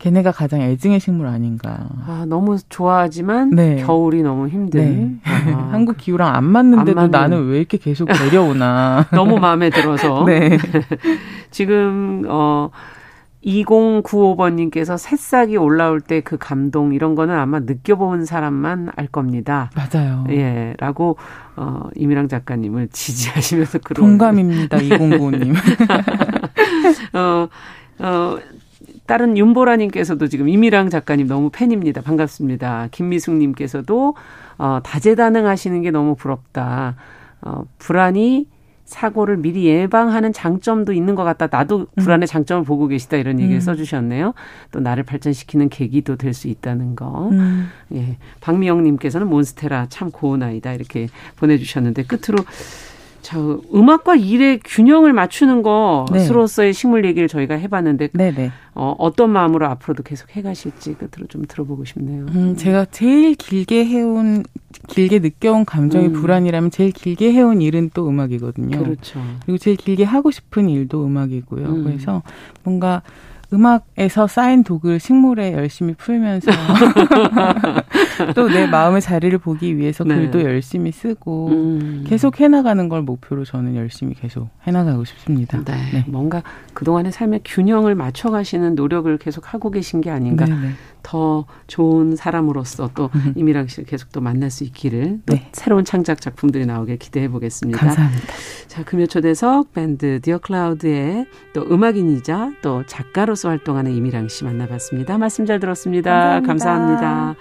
Speaker 6: 걔네가 가장 애증의 식물 아닌가.
Speaker 2: 아, 너무 좋아하지만 네. 겨울이 너무 힘든. 네.
Speaker 6: 아. 한국 기후랑 안 맞는데도 안 맞는. 나는 왜 이렇게 계속 데려오나.
Speaker 2: 너무 마음에 들어서. 네. 지금 어 2095번님께서 새싹이 올라올 때 그 감동 이런 거는 아마 느껴본 사람만 알 겁니다.
Speaker 6: 맞아요.
Speaker 2: 예, 라고 어, 이미랑 작가님을 지지하시면서
Speaker 6: 그런 동감입니다. 2095님. 어,
Speaker 2: 어, 다른 윤보라님께서도 지금 이미랑 작가님 너무 팬입니다. 반갑습니다. 김미숙님께서도 어, 다재다능하시는 게 너무 부럽다. 어, 불안이 사고를 미리 예방하는 장점도 있는 것 같다. 나도 음. 불안의 장점을 보고 계시다 이런 얘기를 음. 써주셨네요. 또 나를 발전시키는 계기도 될 수 있다는 거. 음. 예, 박미영님께서는 몬스테라 참 고운 아이다 이렇게 보내주셨는데 끝으로 저 음악과 일의 균형을 맞추는 것으로서의 네. 식물 얘기를 저희가 해봤는데 네네. 네. 어, 어떤 마음으로 앞으로도 계속 해가실지 끝으로 좀 들어보고 싶네요.
Speaker 6: 음, 제가 제일 길게 해온 길게 느껴온 감정이 음. 불안이라면 제일 길게 해온 일은 또 음악이거든요.
Speaker 2: 그렇죠.
Speaker 6: 그리고 제일 길게 하고 싶은 일도 음악이고요. 음. 그래서 뭔가 음악에서 쌓인 독을 식물에 열심히 풀면서 또 내 마음의 자리를 보기 위해서 네. 글도 열심히 쓰고 음. 계속 해나가는 걸 목표로 저는 열심히 계속 해나가고 싶습니다.
Speaker 2: 네. 네. 뭔가 그동안의 삶의 균형을 맞춰가시는 노력을 계속 하고 계신 게 아닌가. 네네. 네. 더 좋은 사람으로서 또 음. 이미랑 씨를 계속 또 만날 수 있기를 또 네. 새로운 창작 작품들이 나오길 기대해 보겠습니다.
Speaker 6: 감사합니다.
Speaker 2: 자, 금요 초대석 밴드 디어 클라우드의 또 음악인이자 또 작가로서 활동하는 이미랑 씨 만나봤습니다. 말씀 잘 들었습니다. 감사합니다. 감사합니다.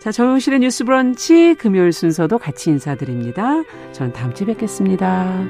Speaker 2: 자, 정용실의 뉴스 브런치 금요일 순서도 같이 인사드립니다. 저는 다음 주에 뵙겠습니다.